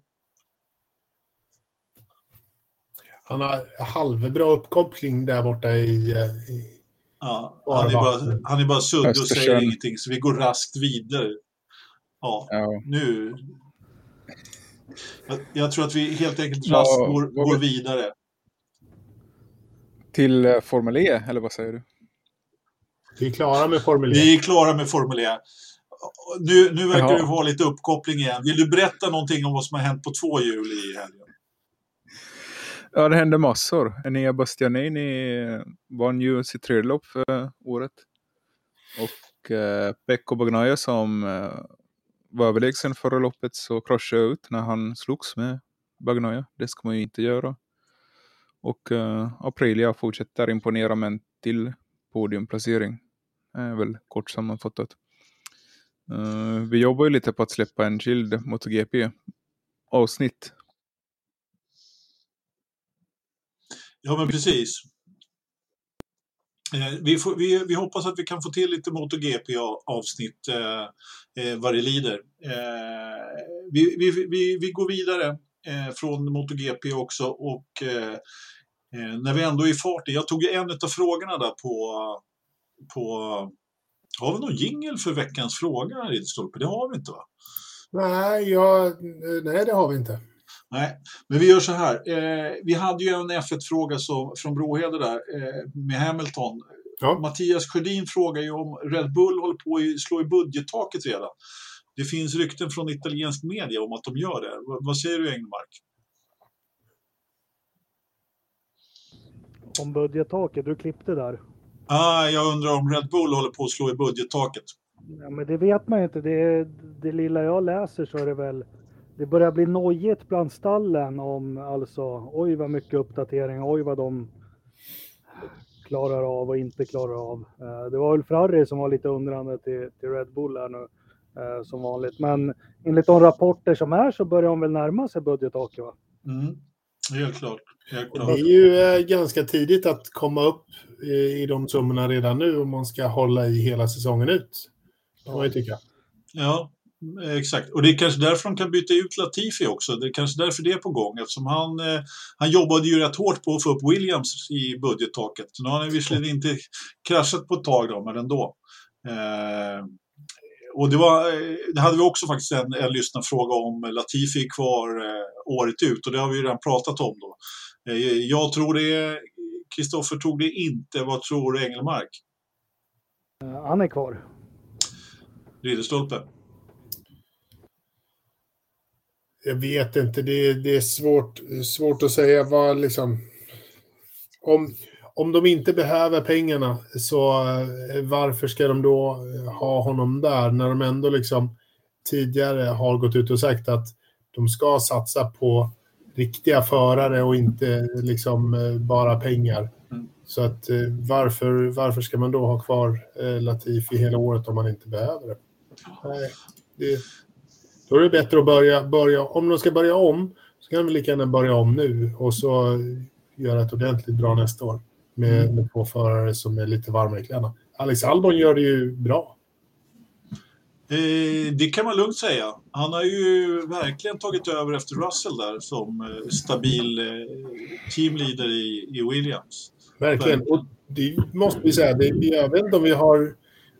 han har halvbra uppkoppling där borta i, i Ja, han, är bara, han är bara sudd och säger ingenting, så vi går raskt vidare. Ja, ja. nu... Jag, jag, tror att vi helt enkelt raskt ja, går, går vidare. Till uh, Formel E, eller vad säger du? Vi är klara med Formel E. Vi är klara med Formel E. Nu, nu verkar Jaha. du ha lite uppkoppling igen. Vill du berätta någonting om vad som har hänt på två hjul i helgen? Ja, det hände massor. Enea Bastianini eh, vann ju sitt tredje lopp för eh, året. Och eh, Pekko Bagnaia som eh, var överlägsen förra loppet så kraschade ut när han slogs med Bagnaia. Det ska man ju inte göra. Och eh, Aprilia fortsätter imponera med en till podiumplacering. är väl kort sammanfattat. Eh, vi jobbar ju lite på att släppa en skild MotoGP-avsnitt Ja, men precis. Eh, vi, får, vi, vi, hoppas att vi kan få till lite MotoGP-avsnitt eh, eh, vad det lider. Eh, vi, vi, vi, vi går vidare eh, från MotoGP också och eh, eh när vi ändå är i farten. Jag tog en av frågorna där på, på har vi någon jingel för veckans fråga, Ridderstolpe? Det har vi inte va? Nej, ja, nej, det har vi inte. Nej, men vi gör så här. Eh, vi hade ju en F1-fråga från Brohede där eh, med Hamilton. Ja. Mattias Sjödin frågar ju om Red Bull håller på att slå i budgettaket redan. Det finns rykten från italiensk media om att de gör det. V vad säger du Engmark? Om budgettaket, du klippte där. Ah, jag undrar om Red Bull håller på att slå i budgettaket. Ja, men det vet man ju inte. Det, det lilla jag läser så är det väl det börjar bli nojigt bland stallen om alltså oj vad mycket uppdateringar, oj vad de klarar av och inte klarar av. Eh, det var väl Ferrari som var lite undrande till, till Red Bull här nu eh, som vanligt. Men enligt de rapporter som är så börjar de väl närma sig budgettaket va? Mm. Helt klart. Helt klart. Det är ju eh, ganska tidigt att komma upp i de summorna redan nu om man ska hålla i hela säsongen ut. Kan man ju tycka. Ja, exakt, och det är kanske därför de kan byta ut Latifi också. Det är kanske därför det är på gång eftersom han, eh, han jobbade ju rätt hårt på att få upp Williams i budgettaket. Nu har han visserligen inte kraschat på ett tag då, men ändå. Eh, och det, var, eh, det hade vi också faktiskt en, en lyssnarfråga om Latifi är kvar eh, året ut och det har vi ju redan pratat om då. Eh, jag tror det, Kristoffer tog det inte. Vad tror Engelmark? Han är kvar. Ridderstolpe? Jag vet inte, det, det är svårt, svårt att säga vad liksom... Om, om de inte behöver pengarna, så eh, varför ska de då eh, ha honom där när de ändå liksom tidigare har gått ut och sagt att de ska satsa på riktiga förare och inte liksom eh, bara pengar. Mm. Så att varför, varför ska man då ha kvar Latifi hela året om man inte behöver det? Nej, det, då är det bättre att börja, börja, om de ska börja om, så kan de lika gärna börja om nu och så göra ett ordentligt bra nästa år med, mm. med två förare som är lite varmare i kläderna. Alex Albon gör det ju bra. Eh, det kan man lugnt säga. Han har ju verkligen tagit över efter Russell där som eh, stabil eh, teamleader i, i Williams. Verkligen. Och det måste vi säga, det, jag vet inte om vi har,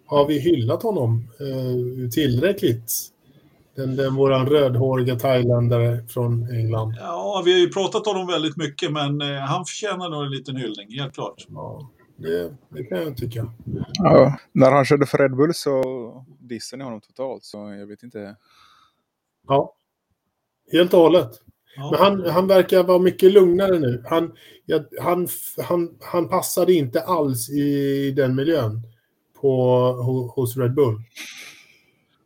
har vi hyllat honom eh, tillräckligt den, den våran rödhåriga thailändare från England. Ja, vi har ju pratat om honom väldigt mycket, men eh, han förtjänar nog en liten hyllning, helt klart. Ja, det, det kan jag tycka. Ja, när han körde för Red Bull så dissade ni honom totalt, så jag vet inte. Ja, helt och hållet. Ja. Men han, han verkar vara mycket lugnare nu. Han, ja, han, han, han passade inte alls i den miljön på, hos Red Bull.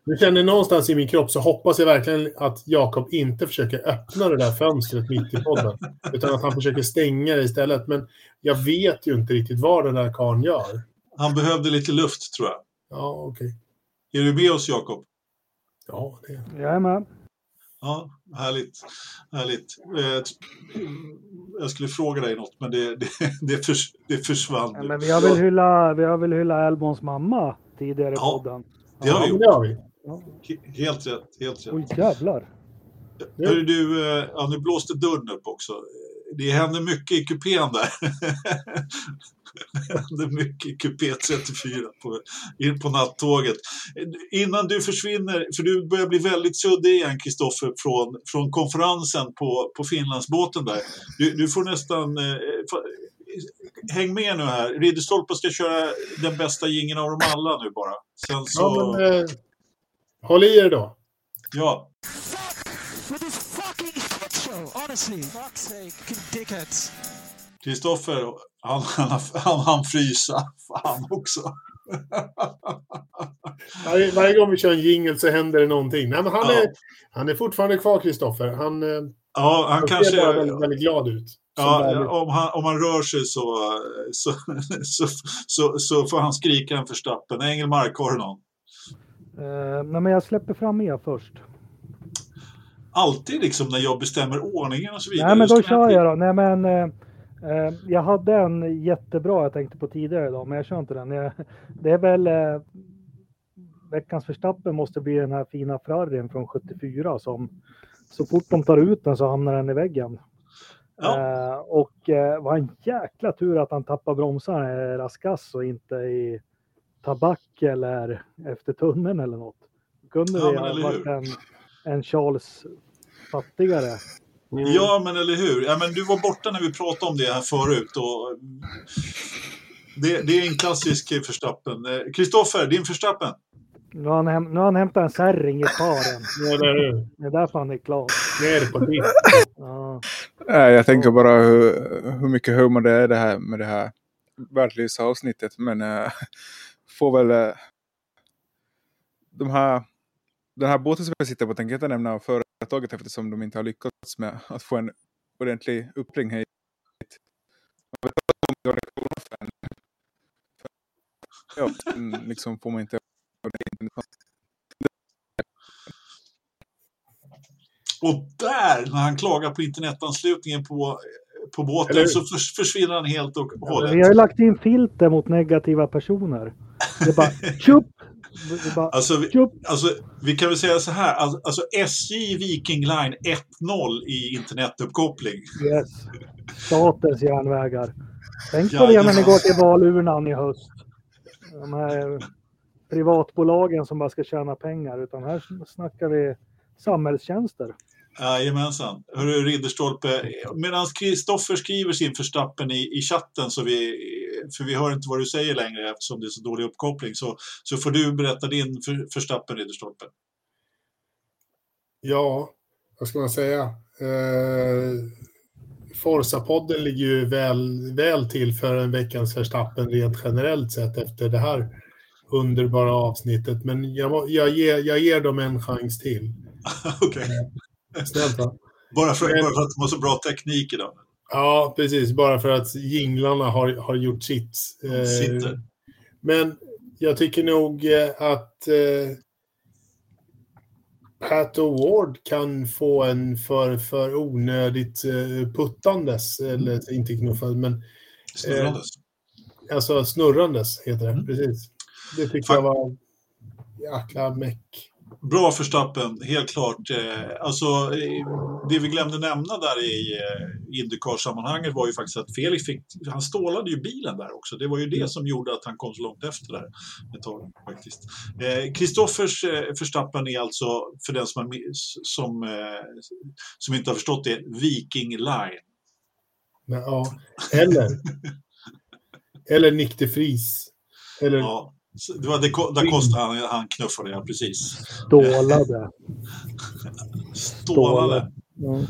Nu känner någonstans i min kropp så hoppas jag verkligen att Jakob inte försöker öppna det där fönstret mitt i podden. Utan att han försöker stänga det istället. Men jag vet ju inte riktigt vad den där karln gör. Han behövde lite luft tror jag. Ja, okej. Okay. Är du med oss Jakob? Ja, det är jag. är med. Ja, härligt. härligt. Eh, jag skulle fråga dig något, men det, det, det, förs, det försvann. Ja, men vi har väl hyllat, vi har väl hyllat Elbons mamma tidigare i ja, podden. Det har vi gjort. Helt rätt. Helt rätt. Oj, jävlar. Hörru du, eh, ja, nu blåste dörren upp också. Det händer mycket i kupén där. det händer mycket i kupé 34 på, på nattåget. Innan du försvinner, för du börjar bli väldigt suddig igen Kristoffer från, från konferensen på, på Finlandsbåten där. Du, du får nästan eh, häng med nu här. Ridderstolpe ska köra den bästa gingen av dem alla nu bara. Sen så... Ja, men, eh, Håll i er då. Ja. Kristoffer, han, han, han, han frysa. Fan också. varje, varje gång vi kör en jingle så händer det någonting. Nej, men han, ja. är, han är fortfarande kvar, Kristoffer. Han, eh, ja, han, han kanske ser bara väldigt, väldigt glad ut. Ja, om han, om han rör sig så, så, så, så, så får han skrika en förstappen. Engelmark, har du någon? Uh, nej, men jag släpper fram er först. Alltid liksom när jag bestämmer ordningen och så vidare? Nej, men då kör jag då. Nej, men, uh, uh, jag hade en jättebra jag tänkte på tidigare idag, men jag kör inte den. Jag, det är väl uh, veckans förstappen måste bli den här fina Ferrarin från 74 som så fort de tar ut den så hamnar den i väggen. Ja. och uh, var en jäkla tur att han tappar bromsarna i Raskas och inte i tabak eller efter tunneln eller något. Kunde ja, det ha varit en, en Charles fattigare. Mm. Ja, men eller hur. Ja, men du var borta när vi pratade om det här förut. Och det, det är en klassisk förstappen. Kristoffer, din förstappen? Nu har, han nu har han hämtat en särring i paren. Ja, det, är det. det är därför han är klar. Ner på ditt. Ja. Jag tänker bara hur, hur mycket humor det är det här med det här världslivsavsnittet. Men äh, får väl eh, de här, den här båten som jag sitter på tänker jag inte nämna företaget eftersom de inte har lyckats med att få en ordentlig uppring hit. Ja, liksom får man inte och där, när han klagar på internetanslutningen på på båten så försvinner han helt och hållet. Vi har ju lagt in filter mot negativa personer. Det är bara tjup, Vi bara, alltså, vi, alltså, vi kan väl säga så här, alltså SJ Viking Line 1.0 i internetuppkoppling. Yes. Statens järnvägar. Tänk på det när ni går till valurnan i höst. De här privatbolagen som bara ska tjäna pengar, utan här snackar vi samhällstjänster. Jajamensan. Hörru Ridderstolpe, medan Kristoffer skriver sin förstappen i, i chatten, så vi, för vi hör inte vad du säger längre eftersom det är så dålig uppkoppling, så, så får du berätta din för, förstappen Ridderstolpe. Ja, vad ska man säga? Eh, Forza-podden ligger ju väl, väl till för en veckans förstappen rent generellt sett efter det här underbara avsnittet. Men jag, jag, ger, jag ger dem en chans till. Okej. Okay. Snällt va? Bara för, Men, bara för att de har så bra teknik idag. Ja, precis. Bara för att jinglarna har, har gjort sitt. Eh, men jag tycker nog eh, att eh, Pat Award kan få en för, för onödigt eh, puttandes, eller inte knuffande, men... Snurrandes. Eh, alltså snurrandes heter det, mm. precis. Det tycker Fan. jag var jäkla meck. Bra Förstappen, helt klart. Eh, alltså, det vi glömde nämna där i eh, Indycar-sammanhanget var ju faktiskt att Felix fick, han stålade ju bilen där också. Det var ju det som gjorde att han kom så långt efter där ett tag faktiskt. Kristoffers eh, Förstappen är alltså, för den som, har, som, som inte har förstått det, Viking Line. Ja, eller, eller Nick de Vries. Eller... Ja. Det var det, det kostade han, han knuffade, ja precis. Stålade. Stålade. Ja.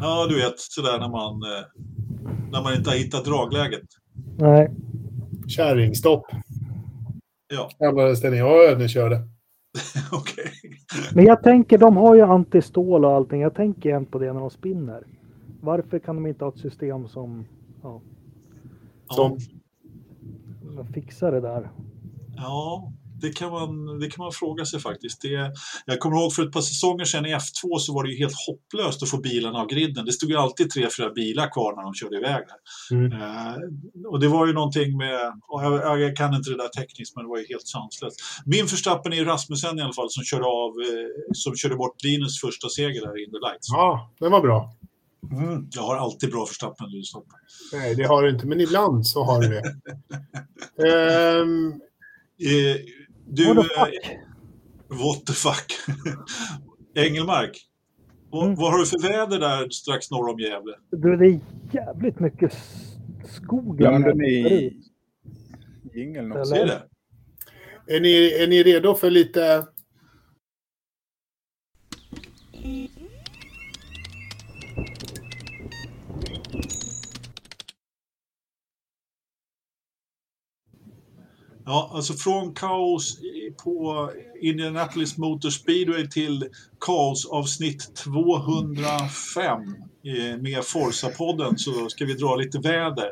ja, du vet sådär när man, eh, när man inte har hittat dragläget. Nej. Kärringstopp. Ja. Kallades den jag övningskörde. Okej. Okay. Men jag tänker, de har ju antistål och allting. Jag tänker igen på det när de spinner. Varför kan de inte ha ett system som... Ja. Som? Fixar det där. Ja, det kan, man, det kan man fråga sig faktiskt. Det, jag kommer ihåg för ett par säsonger sedan i F2 så var det ju helt hopplöst att få bilarna av griden. Det stod ju alltid tre, fyra bilar kvar när de körde iväg där. Mm. Eh, och det var ju någonting med, jag, jag, kan inte det där tekniskt men det var ju helt sanslöst. Min förstappen är Rasmussen i alla fall som körde av, eh, som körde bort Linus första seger där i In the Lights. Ja, det var bra. Mm, jag har alltid bra förstappen. Nej, det har du inte, men ibland så har du det. um, Eh, du, what the fuck? Eh, what the fuck? Engelmark, mm. vad har du för väder där strax norr om Gävle? Du, det är jävligt mycket skog. Glömde ni jingeln också? Är? Är, ni, är ni redo för lite Ja, alltså från kaos på Indianapolis Motor Speedway till kaosavsnitt 205 eh, med Forza-podden så ska vi dra lite väder.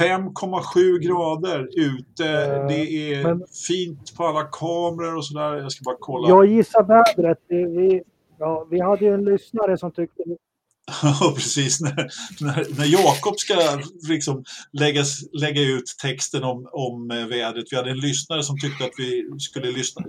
5,7 eh, grader ute. Eh, det är Men, fint på alla kameror och sådär. Jag ska bara kolla. Jag gissar vädret. Vi, ja, vi hade ju en lyssnare som tyckte Ja, precis. När, när, när Jakob ska liksom lägga, lägga ut texten om, om eh, vädret. Vi hade en lyssnare som tyckte att vi skulle lyssna,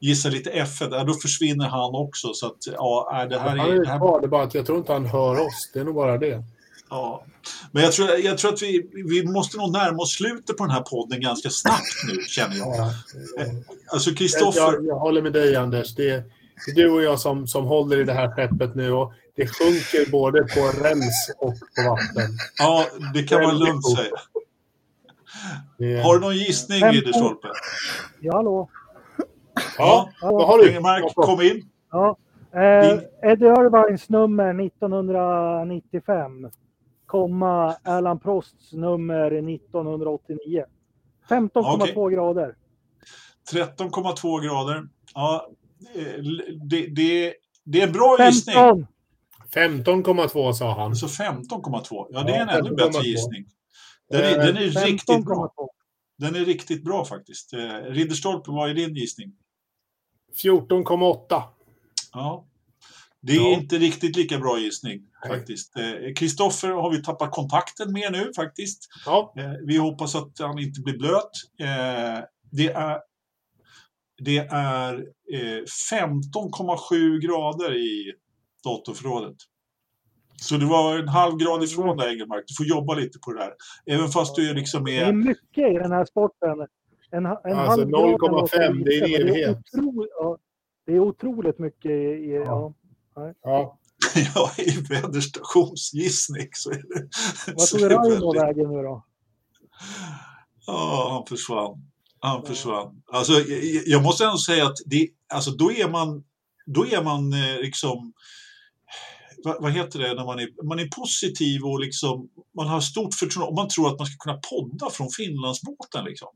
gissa lite F1. Ja, då försvinner han också. Så att, ja, det här är... Det, här... det är bara att jag tror inte han hör oss. Det är nog bara det. Ja. Men jag tror, jag tror att vi, vi måste nog närma oss slutet på den här podden ganska snabbt nu, känner jag. Ja, ja. Eh, alltså, Kristoffer... Jag, jag, håller med dig, Anders. Det är, det är du och jag som, som håller i det här skeppet nu. Och det sjunker både på räls och på vatten. Ja, det kan man lugnt säga. Har du någon gissning, Ridderstolpe? Ja, hallå. Ja, vad har du? Ingemark, kom in. Ja. Eh, Eddie Irvines nummer 1995, komma Alan Prosts nummer 1989. 15,2 okay. grader. 13,2 grader. Ja, eh, det, det, det är en bra 15. gissning. 15,2 sa han. Så 15,2. Ja, det är en ännu bättre gissning. Den är, den är eh, riktigt bra. Den är riktigt bra faktiskt. Eh, Ridderstolpe, vad är din gissning? 14,8. Ja. Det är ja. inte riktigt lika bra gissning faktiskt. Eh, Kristoffer har vi tappat kontakten med nu faktiskt. Ja. Vi hoppas att han inte blir blöt. Det är det är eh, 15,7 grader i datorförrådet. Så du var en halv grad ifrån där Engelmark. Du får jobba lite på det där. Även fast du liksom är... Det är mycket i den här sporten. En, en alltså 0,5, det är en evighet. Det är, otroligt, ja, det är otroligt mycket i... i ja. Ja. ja. ja, i väderstationsgissning så är det... Vad tog Raimo vägen nu då? Ja, han försvann. Han försvann. Alltså, jag, jag måste ändå säga att det, alltså, då är man, då är man eh, liksom vad, vad, heter det när man är, man är positiv och liksom, man har stort förtroende och man tror att man ska kunna podda från Finlandsbåten. Liksom.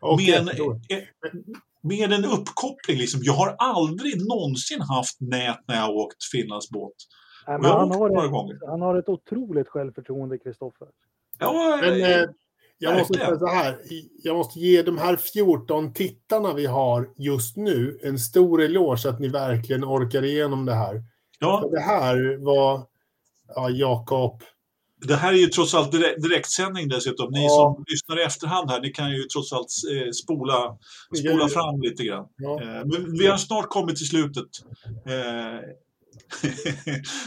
Okay, med, en, eh, med en uppkoppling. Liksom. Jag har aldrig någonsin haft nät när jag har åkt Finlandsbåt. Nej, men han, har ett, gånger. han har ett otroligt självförtroende, Kristoffer. Ja, men, eh, jag måste säga så här. Jag måste ge de här 14 tittarna vi har just nu en stor eloge att ni verkligen orkar igenom det här. Ja. För det här var, ja, Jakob. Det här är ju trots allt direkt, direktsändning dessutom. Ni ja. som lyssnar i efterhand här, ni kan ju trots allt eh, spola, spola fram lite grann. Ja. Eh, men vi har snart kommit till slutet. Eh,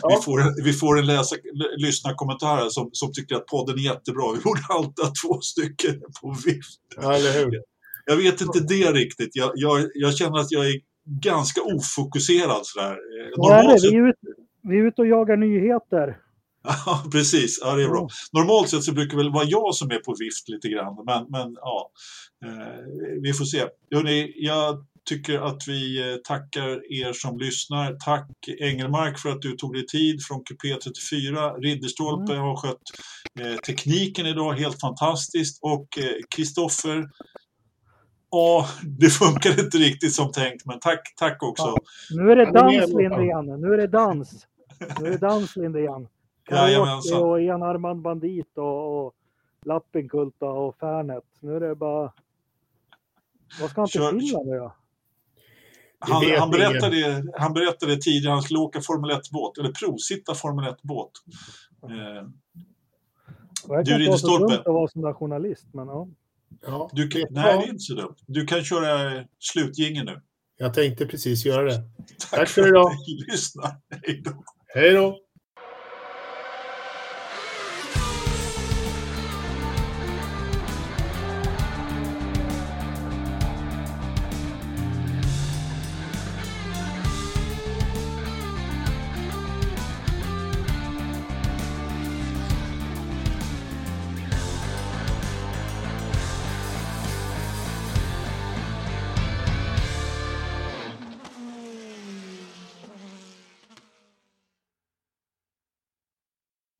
vi, får, vi får en läsa, lyssna kommentarer som, som tycker att podden är jättebra. Vi borde alltid ha två stycken på vift. Ja, eller hur? Jag vet inte det riktigt. Jag, jag, jag känner att jag är ganska ofokuserad sådär. Normalt sett... vi, är ute, vi är ute och jagar nyheter. Ja, precis. Ja, det är bra. Normalt sett så brukar det väl vara jag som är på vift lite grann, men, men ja, eh, vi får se. Hörrni, jag tycker att vi eh, tackar er som lyssnar. Tack Engelmark för att du tog dig tid från Kupé 34. Ridderstolpe mm. har skött eh, tekniken idag helt fantastiskt och Kristoffer eh, Ja, det funkar inte riktigt som tänkt, men tack, tack också. Ja. Nu är det dans, Linde Janne. Nu är det dans. Nu är det dans, Linde Jan. Karaoke och enarmad bandit och, och Lappinkulta och Färnet. Nu är det bara... Vad ska han till Finland nu då? Han, han, berättade, han berättade tidigare, han skulle åka Formel 1-båt, eller provsitta Formel 1-båt. Eh, du rider stolpe. att vara som där journalist, men ja. Ja du kan, nej, det är inte så dumt. Du kan köra slutgingen nu. Jag tänkte precis göra det. Tack, Tack för idag. Hej då.